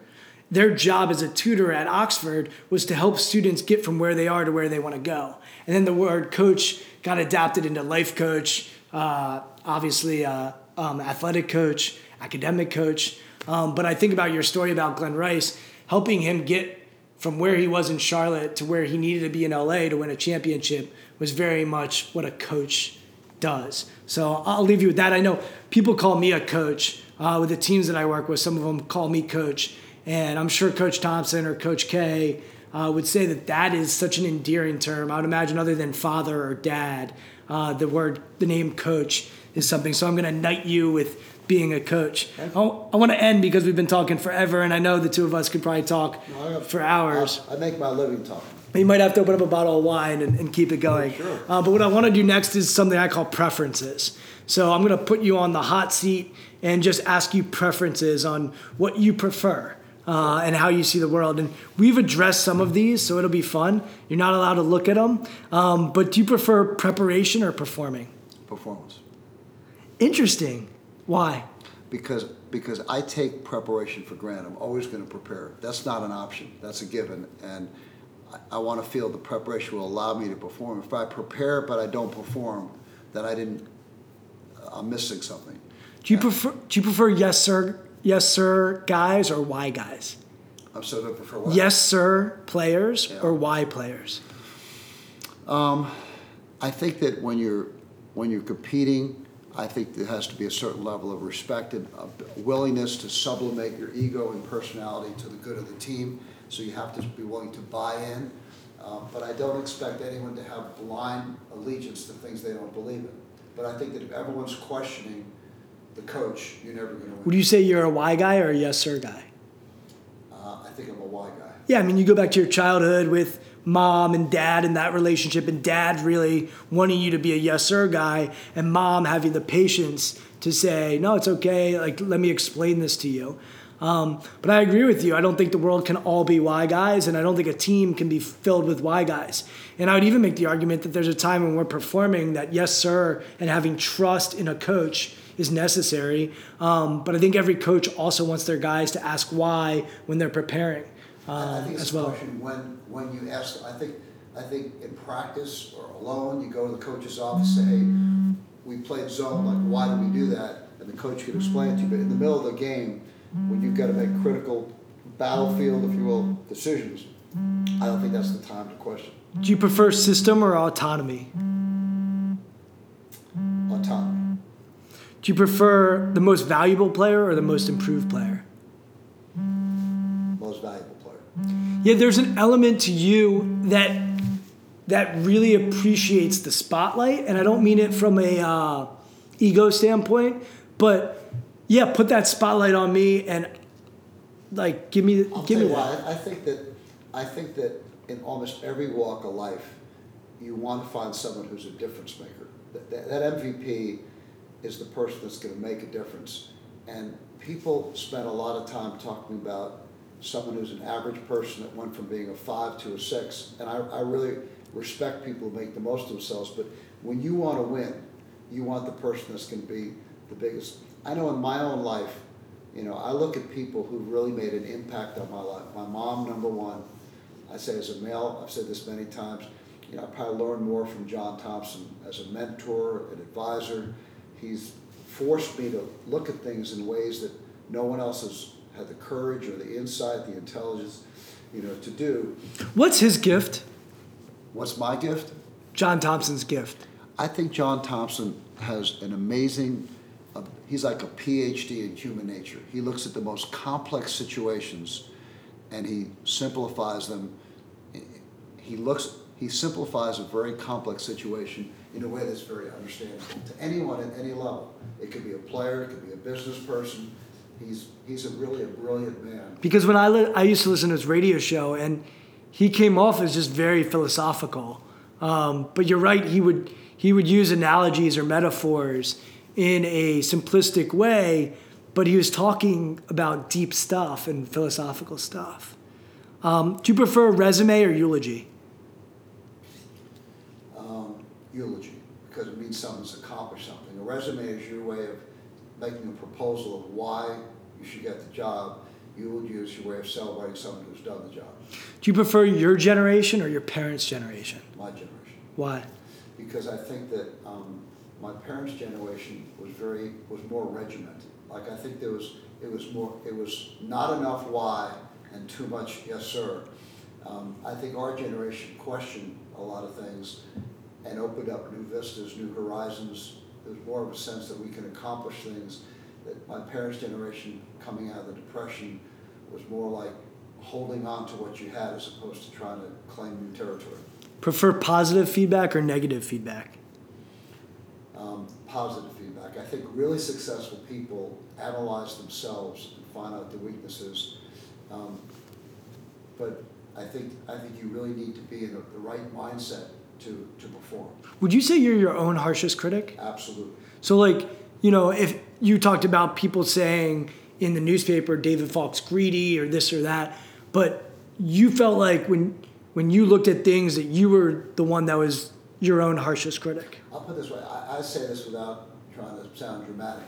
their job as a tutor at Oxford was to help students get from where they are to where they want to go. And then the word coach got adapted into life coach, uh, obviously uh, um, athletic coach, academic coach. Um, but I think about your story about Glen Rice helping him get from where he was in Charlotte to where he needed to be in LA to win a championship was very much what a coach does. So I'll leave you with that. I know people call me a coach uh, with the teams that I work with. Some of them call me coach, and I'm sure Coach Thompson or Coach K uh, would say that that is such an endearing term. I would imagine, other than father or dad, uh, the word, the name coach is something. So I'm going to knight you with being a coach. I, I want to end because we've been talking forever, and I know the two of us could probably talk for hours. I, I make my living talking. You might have to open up a bottle of wine and, and keep it going. Sure. Uh, but what I want to do next is something I call preferences. So I'm going to put you on the hot seat and just ask you preferences on what you prefer. Uh, and how you see the world. And we've addressed some of these, so it'll be fun. You're not allowed to look at them. Um, but do you prefer preparation or performing? Performance. Interesting. Why? Because because I take preparation for granted. I'm always going to prepare. That's not an option. That's a given. And I, I want to feel the preparation will allow me to perform. If I prepare but I don't perform, then I didn't. I'm missing something. Do you prefer do you prefer yes sir yes sir guys or why guys? I'm so I prefer what? Yes sir players Yeah. or why players? I think that when you're when you're competing, I think there has to be a certain level of respect and willingness to sublimate your ego and personality to the good of the team. So you have to be willing to buy in. Um, but I don't expect anyone to have blind allegiance to things they don't believe in. But I think that if everyone's questioning the coach, you're never going to Would you say you're a why guy or a yes sir guy? Uh, I think I'm a why guy. Yeah, I mean, you go back to your childhood with mom and dad and that relationship, and dad really wanting you to be a yes sir guy, and mom having the patience to say, no, it's okay, like, let me explain this to you. Um, but I agree with you. I don't think the world can all be why guys, and I don't think a team can be filled with why guys. And I would even make the argument that there's a time when we're performing that yes, sir, and having trust in a coach is necessary. Um, but I think every coach also wants their guys to ask why when they're preparing I- I um, think it's as well. question when, when you ask, I think, I think in practice or alone, you go to the coach's office, and say, hey, we played zone, like, why did we do that? And the coach can explain it to you, but in the middle of the game, when you've got to make critical battlefield, if you will, decisions, I don't think that's the time to question Do you prefer system or autonomy. Do you prefer the most valuable player or the most improved player? Most valuable player. Yeah, there's an element to you that that really appreciates the spotlight, and I don't mean it from a uh, ego standpoint, but yeah, put that spotlight on me and like give me I'll give me that. why. I I think that I think that in almost every walk of life, you want to find someone who's a difference maker. That, that, that MVP is the person that's going to make a difference. And people spend a lot of time talking about someone who's an average person that went from being a five to a six. And I, I really respect people who make the most of themselves. But when you want to win, you want the person that's going to be the biggest. I know in my own life, you know, I look at people who really made an impact on my life. My mom, number one. I say as a male, I've said this many times. You know, I probably learned more from John Thompson as a mentor, an advisor. He's forced me to look at things in ways that no one else has had the courage or the insight, the intelligence, you know, to do. What's his gift? What's my gift? John Thompson's gift. I think John Thompson has an amazing, uh, he's like a PhD in human nature. He looks at the most complex situations and he simplifies them. He looks, he simplifies a very complex situation in a way that's very understandable to anyone at any level. It could be a player, it could be a business person. He's, he's a really a brilliant man. Because when I li- I used to listen to his radio show, and he came off as just very philosophical. Um, but you're right; he would he would use analogies or metaphors in a simplistic way, but he was talking about deep stuff and philosophical stuff. Um, do you prefer a resume or eulogy? um, eulogy because it means someone's accomplished something. A resume is your way of making a proposal of why you should get the job. Eulogy is your way of celebrating someone who's done the job. Do you prefer your generation or your parents' generation? My generation, Why? because I think that um, my parents' generation was very was more regimented. Like I think there was it was more it was not enough why and too much yes sir. Um, I think our generation questioned a lot of things and opened up new vistas, new horizons. There's more of a sense that we can accomplish things. That my parents' generation, coming out of the depression, was more like holding on to what you had as opposed to trying to claim new territory. Prefer positive feedback or negative feedback? um, positive feedback. I think really successful people analyze themselves and find out their weaknesses. Um, but I think I think you really need to be in the, the right mindset to, to perform. Would you say you're your own harshest critic? Absolutely. So, like, you know, if you talked about people saying in the newspaper David Falk's greedy or this or that, but you felt like when when you looked at things that you were the one that was your own harshest critic. I'll put it this way. I, I say this without trying to sound dramatic.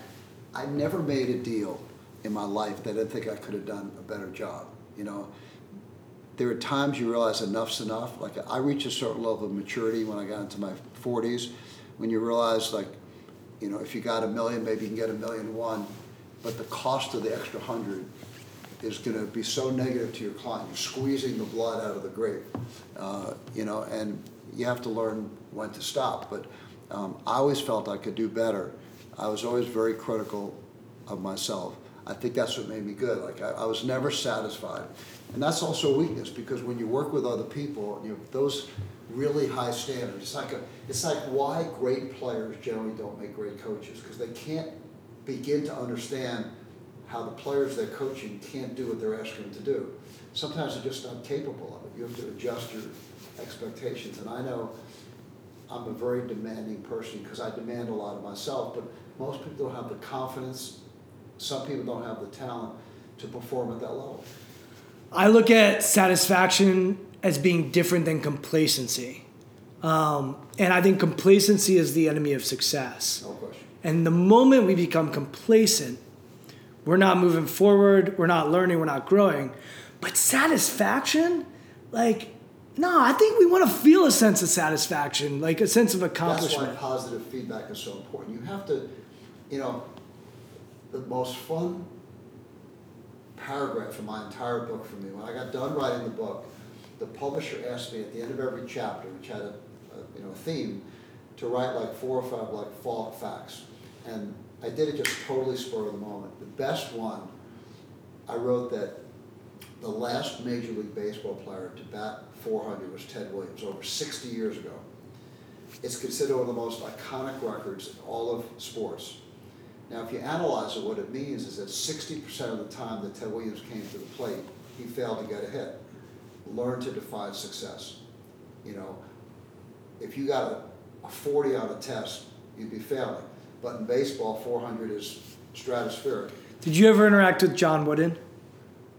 I never made a deal in my life that I think I could have done a better job. You know, there are times you realize enough's enough. Like I reached a certain level of maturity when I got into my 40s, when you realize like, you know, if you got a million, maybe you can get a million one, but the cost of the extra hundred is going to be so negative to your client. You're squeezing the blood out of the grape, uh, you know, and you have to learn when to stop. But um, I always felt I could do better. I was always very critical of myself. I think that's what made me good. Like I, I was never satisfied, and that's also a weakness because when you work with other people, you know, those really high standards. It's like a, it's like why great players generally don't make great coaches because they can't begin to understand how the players they're coaching can't do what they're asking them to do. Sometimes they're just not capable of it. You have to adjust your expectations, and I know I'm a very demanding person because I demand a lot of myself, but most people don't have the confidence some people don't have the talent to perform at that level. I look at satisfaction as being different than complacency. Um, and I think complacency is the enemy of success. No question. And the moment we become complacent, we're not moving forward, we're not learning, we're not growing. But satisfaction, like, no, I think we want to feel a sense of satisfaction, like a sense of accomplishment. That's why positive feedback is so important. You have to, you know, the most fun paragraph in my entire book for me. When I got done writing the book, the publisher asked me at the end of every chapter, which had a, a you know a theme, to write like four or five like Falk facts, and I did it just totally spur of the moment. The best one, I wrote that the last Major League Baseball player to bat 400 was Ted Williams over 60 years ago. It's considered one of the most iconic records in all of sports. Now, if you analyze it, what it means is that 60% of the time that Ted Williams came to the plate, he failed to get a hit. Learn to define success. You know, if you got a, a 40 on a test, you'd be failing. But in baseball, 400 is stratospheric. Did you ever interact with John Wooden?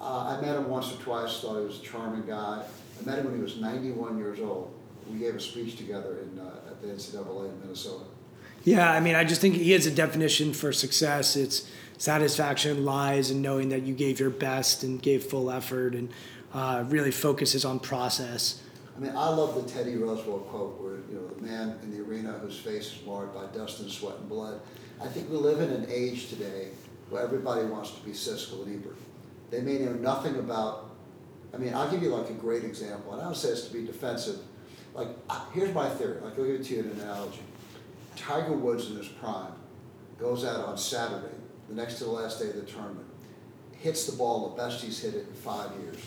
Uh, I met him once or twice, thought he was a charming guy. I met him when he was 91 years old. We gave a speech together in, uh, at the NCAA in Minnesota. Yeah, I mean, I just think he has a definition for success. It's satisfaction lies in knowing that you gave your best and gave full effort and uh, really focuses on process. I mean, I love the Teddy Roosevelt quote where, you know, the man in the arena whose face is marred by dust and sweat and blood. I think we live in an age today where everybody wants to be Siskel and Ebert. They may know nothing about, I mean, I'll give you like a great example, and I don't say this to be defensive. Like, here's my theory. Like, I'll give it to you an analogy. Tiger Woods in his prime goes out on Saturday, the next to the last day of the tournament, hits the ball the best he's hit it in five years.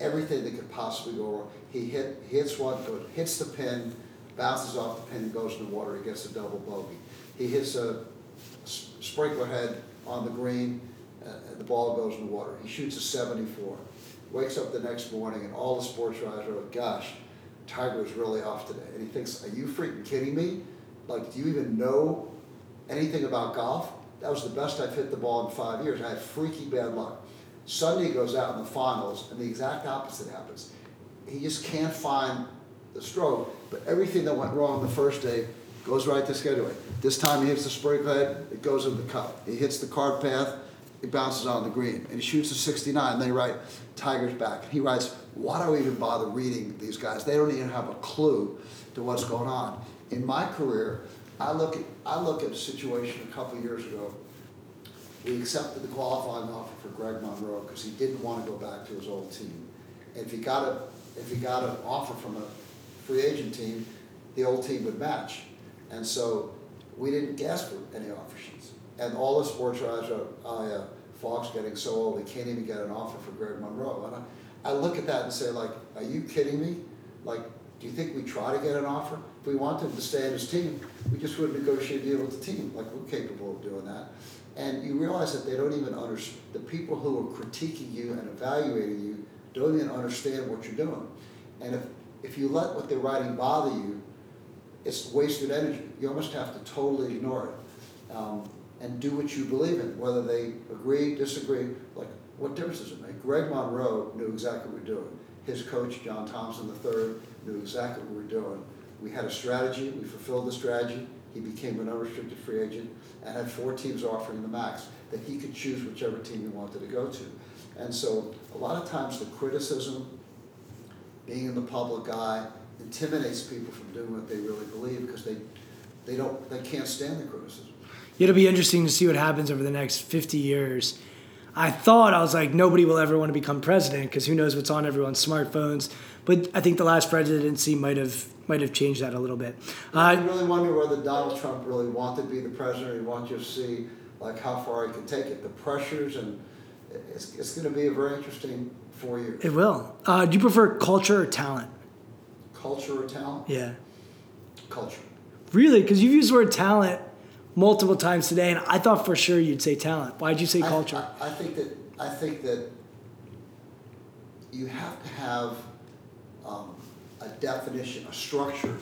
Everything that could possibly go wrong. He hit hits one, goes, hits the pin, bounces off the pin and goes in the water. He gets a double bogey. He hits a sprinkler head on the green, uh, the ball goes in the water. He shoots a 74. Wakes up the next morning and all the sports writers are like, gosh, Tiger's really off today. And he thinks, are you freaking kidding me? Like, do you even know anything about golf? That was the best I've hit the ball in five years. I had freaky bad luck. Sunday goes out in the finals, and the exact opposite happens. He just can't find the stroke, but everything that went wrong the first day goes right to schedule. This time he hits the sprinkler head, it goes in the cup. He hits the cart path, it bounces on the green, and he shoots a 69. And they write Tiger's back. He writes, "Why do I even bother reading these guys? They don't even have a clue to what's going on." In my career, I look at I look at a situation a couple years ago. We accepted the qualifying offer for Greg Monroe because he didn't want to go back to his old team. if he got a if he got an offer from a free agent team, the old team would match. And so we didn't ask for any offer sheets. And all the sports writers are, oh Falk's getting so old, he can't even get an offer for Greg Monroe. And I, I look at that and say, like, are you kidding me? Like, Do you think we try to get an offer? If we want him to stay on his team, we just would negotiate a deal with the team. Like we're capable of doing that. And you realize that they don't even understand, the people who are critiquing you and evaluating you don't even understand what you're doing. And if, if you let what they're writing bother you, it's wasted energy. You almost have to totally ignore it um, and do what you believe in, whether they agree, disagree. Like, what difference does it make? Greg Monroe knew exactly what we are doing. His coach, John Thompson III, knew exactly what we were doing. We had a strategy, we fulfilled the strategy. He became an unrestricted free agent and had four teams offering the max that he could choose whichever team he wanted to go to. And so a lot of times the criticism, being in the public eye, intimidates people from doing what they really believe because they, they don't they can't stand the criticism. It'll be interesting to see what happens over the next 50 years. I thought I was like nobody will ever want to become president because who knows what's on everyone's smartphones. But I think the last presidency might have might have changed that a little bit. Uh, I really wonder whether Donald Trump really wanted to be the president. Or he wanted you to see like how far he can take it. The pressures and it's, it's going to be a very interesting four years. It will. Uh, do you prefer culture or talent? Culture or talent? Yeah. Culture. Really? Because you've used the word talent multiple times today, and I thought for sure you'd say talent. Why'd you say culture? I, I, I think that I think that you have to have um, a definition, a structure,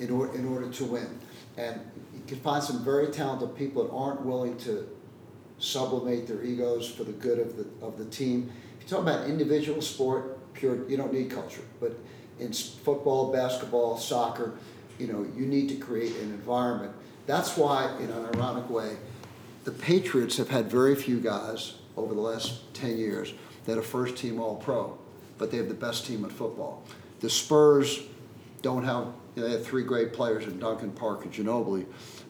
in order in order to win. And you can find some very talented people that aren't willing to sublimate their egos for the good of the of the team. If you talk about individual sport, pure, you don't need culture. But in football, basketball, soccer, you know, you need to create an environment. That's why, in an ironic way, the Patriots have had very few guys over the last 10 years that are first team All Pro, but they have the best team in football. The Spurs don't have, you know, they have three great players in Duncan Park and Ginobili,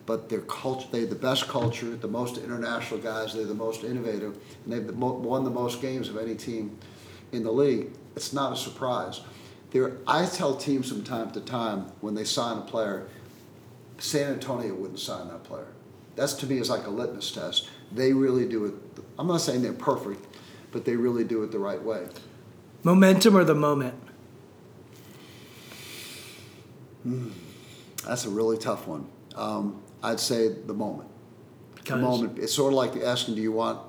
but their culture, they have the best culture, the most international guys, they're the most innovative, and they've won the most games of any team in the league. It's not a surprise. There, I tell teams from time to time when they sign a player, San Antonio wouldn't sign that player. That's to me is like a litmus test. They really do it. I'm not saying they're perfect, but they really do it the right way. Momentum or the moment? Mm, that's a really tough one. Um, I'd say the moment. Because? The moment. It's sort of like asking, do you want,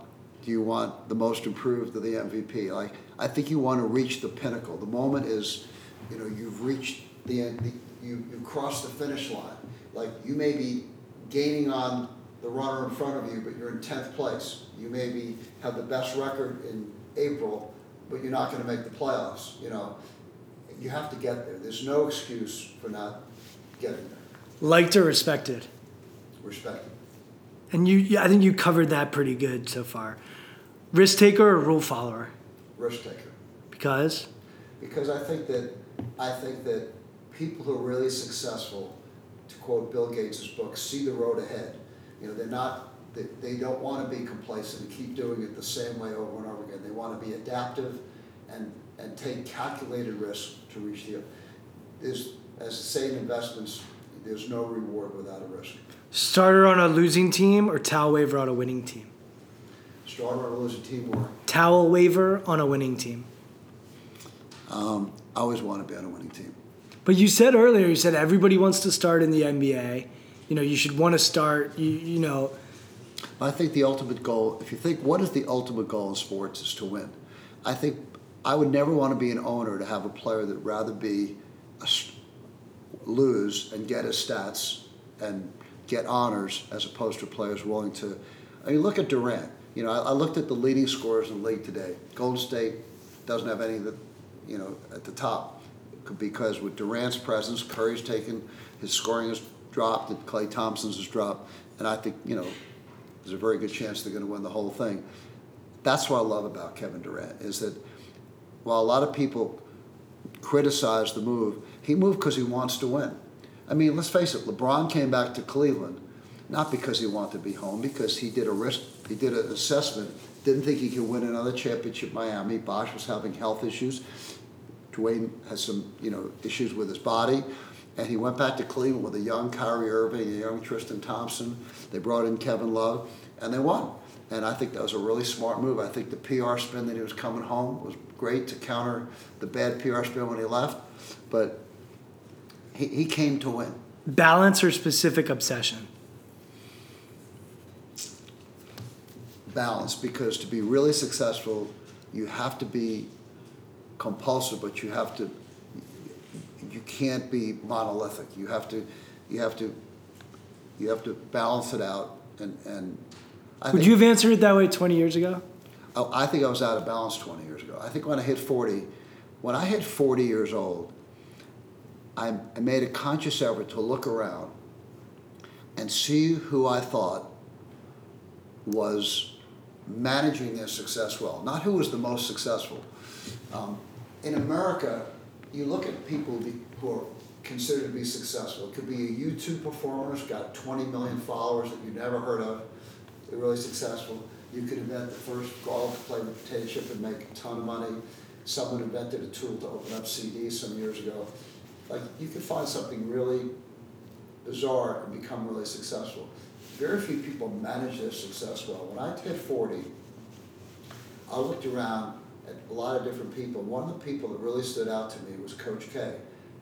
do you want the most improved or the MVP? Like I think you want to reach the pinnacle. The moment is, you know, you've reached the end. The, you you crossed the finish line. Like you may be gaining on the runner in front of you, but you're in tenth place. You maybe have the best record in April, but you're not going to make the playoffs. You know, you have to get there. There's no excuse for not getting there. Liked or respected? Respected. And you, I think you covered that pretty good so far. Risk taker or rule follower? Risk taker. Because? Because I think that I think that people who are really successful, to quote Bill Gates' book, see the road ahead. You know, they're not they, they don't want to be complacent and keep doing it the same way over and over again. They want to be adaptive and and take calculated risks to reach the. There's, as say in investments, there's no reward without a risk. Starter on a losing team or towel waiver on a winning team? Starter on a losing team or? Towel waiver on a winning team. Um, I always want to be on a winning team. But you said earlier, you said everybody wants to start in the NBA. You know, you should want to start. You you know. I think the ultimate goal, if you think what is the ultimate goal in sports, is to win. I think I would never want to be an owner to have a player that rather be a, lose and get his stats and get honors as opposed to players willing to. I mean, look at Durant. You know, I, I looked at the leading scorers in the league today. Golden State doesn't have any of the, you know, at the top because with Durant's presence, Curry's taken, his scoring has dropped, and Klay Thompson's has dropped, and I think you know, there's a very good chance they're going to win the whole thing. That's what I love about Kevin Durant is that while a lot of people criticize the move, he moved because he wants to win. I mean, let's face it, LeBron came back to Cleveland not because he wanted to be home, because he did a risk, he did an assessment, didn't think he could win another championship Miami. Bosh was having health issues. Dwyane has some, you know, issues with his body. And he went back to Cleveland with a young Kyrie Irving, a young Tristan Thompson. They brought in Kevin Love, and they won. And I think that was a really smart move. I think the PR spin that he was coming home was great to counter the bad PR spin when he left. But he, he came to win. Balance or specific obsession? Balance, because to be really successful, you have to be compulsive, but you have to, can't be monolithic. You have to, you have to, you have to balance it out. And, and I Would think, you have answered it that way 20 years ago? Oh, I think I was out of balance 20 years ago. I think when I hit 40, when I hit 40 years old, I, I made a conscious effort to look around and see who I thought was managing their success well, not who was the most successful. Um, in America, you look at people who are considered to be successful. It could be a YouTube performer who's got 20 million followers that you've never heard of. They're really successful. You could invent the first golf play the potato chip and make a ton of money. Someone invented a tool to open up CDs some years ago. Like you could find something really bizarre and become really successful. Very few people manage their success well. When I hit 40, I looked around a lot of different people. One of the people that really stood out to me was Coach K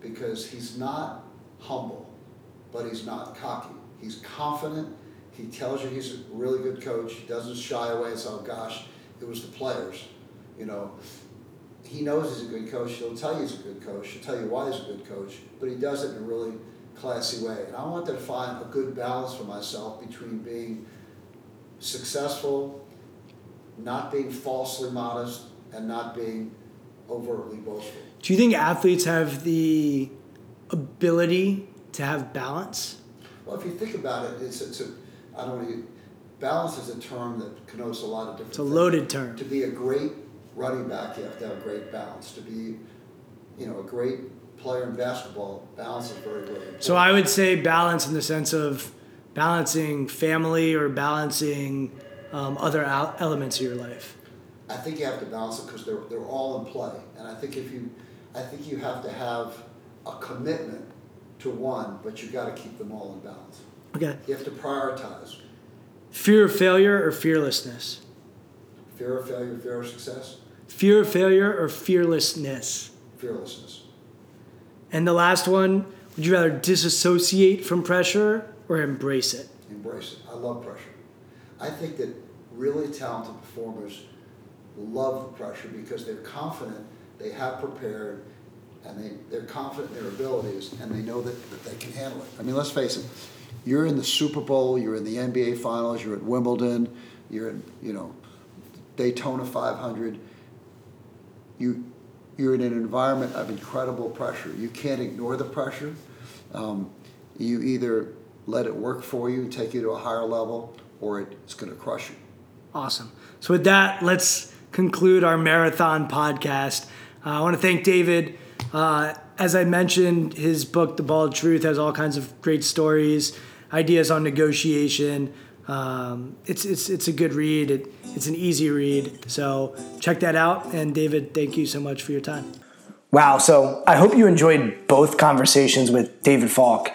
because he's not humble, but he's not cocky. He's confident. He tells you he's a really good coach. He doesn't shy away and say, oh gosh, it was the players. You know, he knows he's a good coach. He'll tell you he's a good coach. He'll tell you why he's a good coach, but he does it in a really classy way. And I wanted to find a good balance for myself between being successful, not being falsely modest, and not being overtly boastful. Do you think athletes have the ability to have balance? Well, if you think about it, it's, it's a, I don't to, balance is a term that connotes a lot of different It's a things. loaded term. To be a great running back, you have to have great balance. To be, you know, a great player in basketball, balance is very, very important. So I would say balance in the sense of balancing family or balancing um, other al- elements of your life. I think you have to balance it because they're, they're all in play. And I think if you, I think you have to have a commitment to one, but you got to keep them all in balance. Okay. You have to prioritize Fear of failure or fearlessness? fear of failure, fear of success, Fear of failure or fearlessness? fearlessness. And the last one, would you rather disassociate from pressure or embrace it? Embrace it. I love pressure. I think that really talented performers love the pressure because they're confident, they have prepared, and they, they're confident in their abilities, and they know that, that they can handle it. I mean, let's face it. You're in the Super Bowl, you're in the NBA Finals, you're at Wimbledon, you're in, you know, Daytona 500. You, you're in an environment of incredible pressure. You can't ignore the pressure. Um, you either let it work for you take you to a higher level, or it's going to crush you. Awesome. So, with that, let's conclude our marathon podcast. Uh, I want to thank David. Uh, as I mentioned, his book, The Bald Truth, has all kinds of great stories, ideas on negotiation. Um, it's, it's, it's a good read, it, it's an easy read. So, check that out. And, David, thank you so much for your time. Wow. So I hope you enjoyed both conversations with David Falk.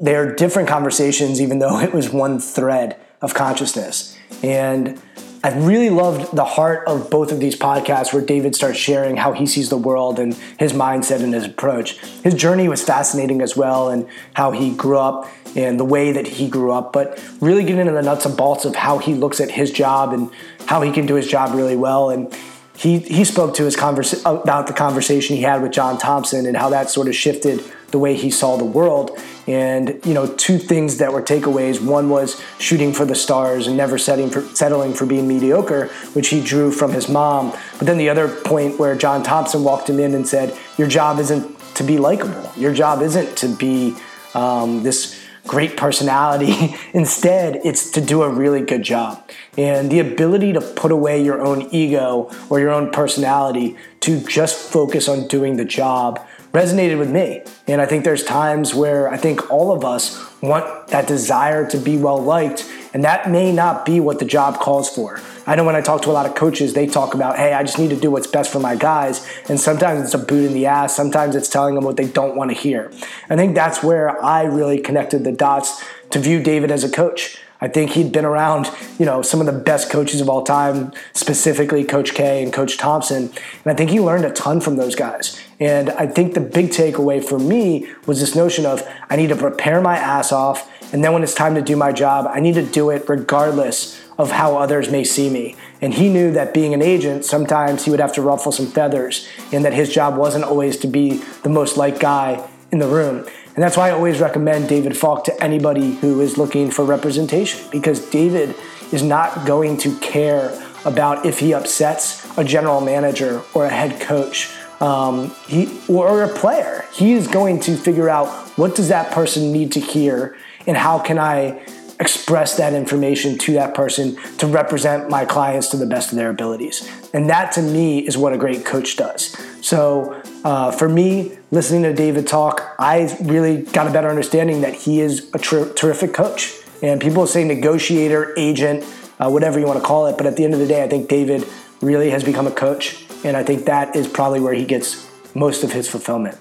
They're different conversations, even though it was one thread of consciousness. And I really loved the heart of both of these podcasts where David starts sharing how he sees the world and his mindset and his approach. His journey was fascinating as well, and how he grew up and the way that he grew up, but really getting into the nuts and bolts of how he looks at his job and how he can do his job really well. And he he spoke to his converse about the conversation he had with John Thompson and how that sort of shifted the way he saw the world. And you know, two things that were takeaways. One was shooting for the stars and never for, settling for being mediocre, which he drew from his mom. But then the other point where John Thompson walked him in and said, "Your job isn't to be likable. Your job isn't to be um, this." great personality. Instead, it's to do a really good job. And the ability to put away your own ego or your own personality to just focus on doing the job resonated with me. And I think there's times where I think all of us want that desire to be well liked, and that may not be what the job calls for. I know when I talk to a lot of coaches, they talk about, hey, I just need to do what's best for my guys. And sometimes it's a boot in the ass, sometimes it's telling them what they don't want to hear. I think that's where I really connected the dots to view David as a coach. I think he'd been around, you know, some of the best coaches of all time, specifically Coach K and Coach Thompson. And I think he learned a ton from those guys. And I think the big takeaway for me was this notion of I need to prepare my ass off. And then when it's time to do my job, I need to do it regardless of how others may see me. And he knew that being an agent, sometimes he would have to ruffle some feathers and that his job wasn't always to be the most liked guy in the room. And that's why I always recommend David Falk to anybody who is looking for representation because David is not going to care about if he upsets a general manager or a head coach um, he, or a player. He is going to figure out what does that person need to hear and how can I express that information to that person to represent my clients to the best of their abilities. And that to me is what a great coach does. So uh, for me, listening to David talk, I really got a better understanding that he is a ter- terrific coach. And people say negotiator, agent, uh, whatever you want to call it. But at the end of the day, I think David really has become a coach. And I think that is probably where he gets most of his fulfillment.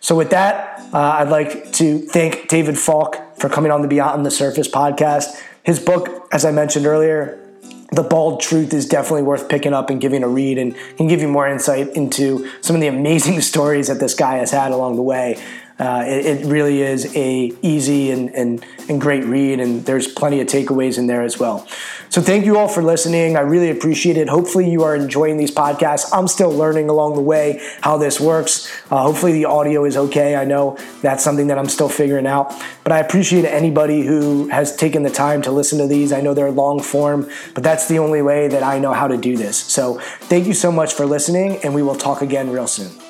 So, with that, uh, I'd like to thank David Falk for coming on the Beyond the Surface podcast. His book, as I mentioned earlier, The Bald Truth, is definitely worth picking up and giving a read and can give you more insight into some of the amazing stories that this guy has had along the way. Uh, it, it, really is a easy and, and, and great read, and there's plenty of takeaways in there as well. So thank you all for listening. I really appreciate it. Hopefully you are enjoying these podcasts. I'm still learning along the way how this works. Uh, hopefully the audio is okay. I know that's something that I'm still figuring out, but I appreciate anybody who has taken the time to listen to these. I know they're long form, but that's the only way that I know how to do this. So thank you so much for listening, and we will talk again real soon.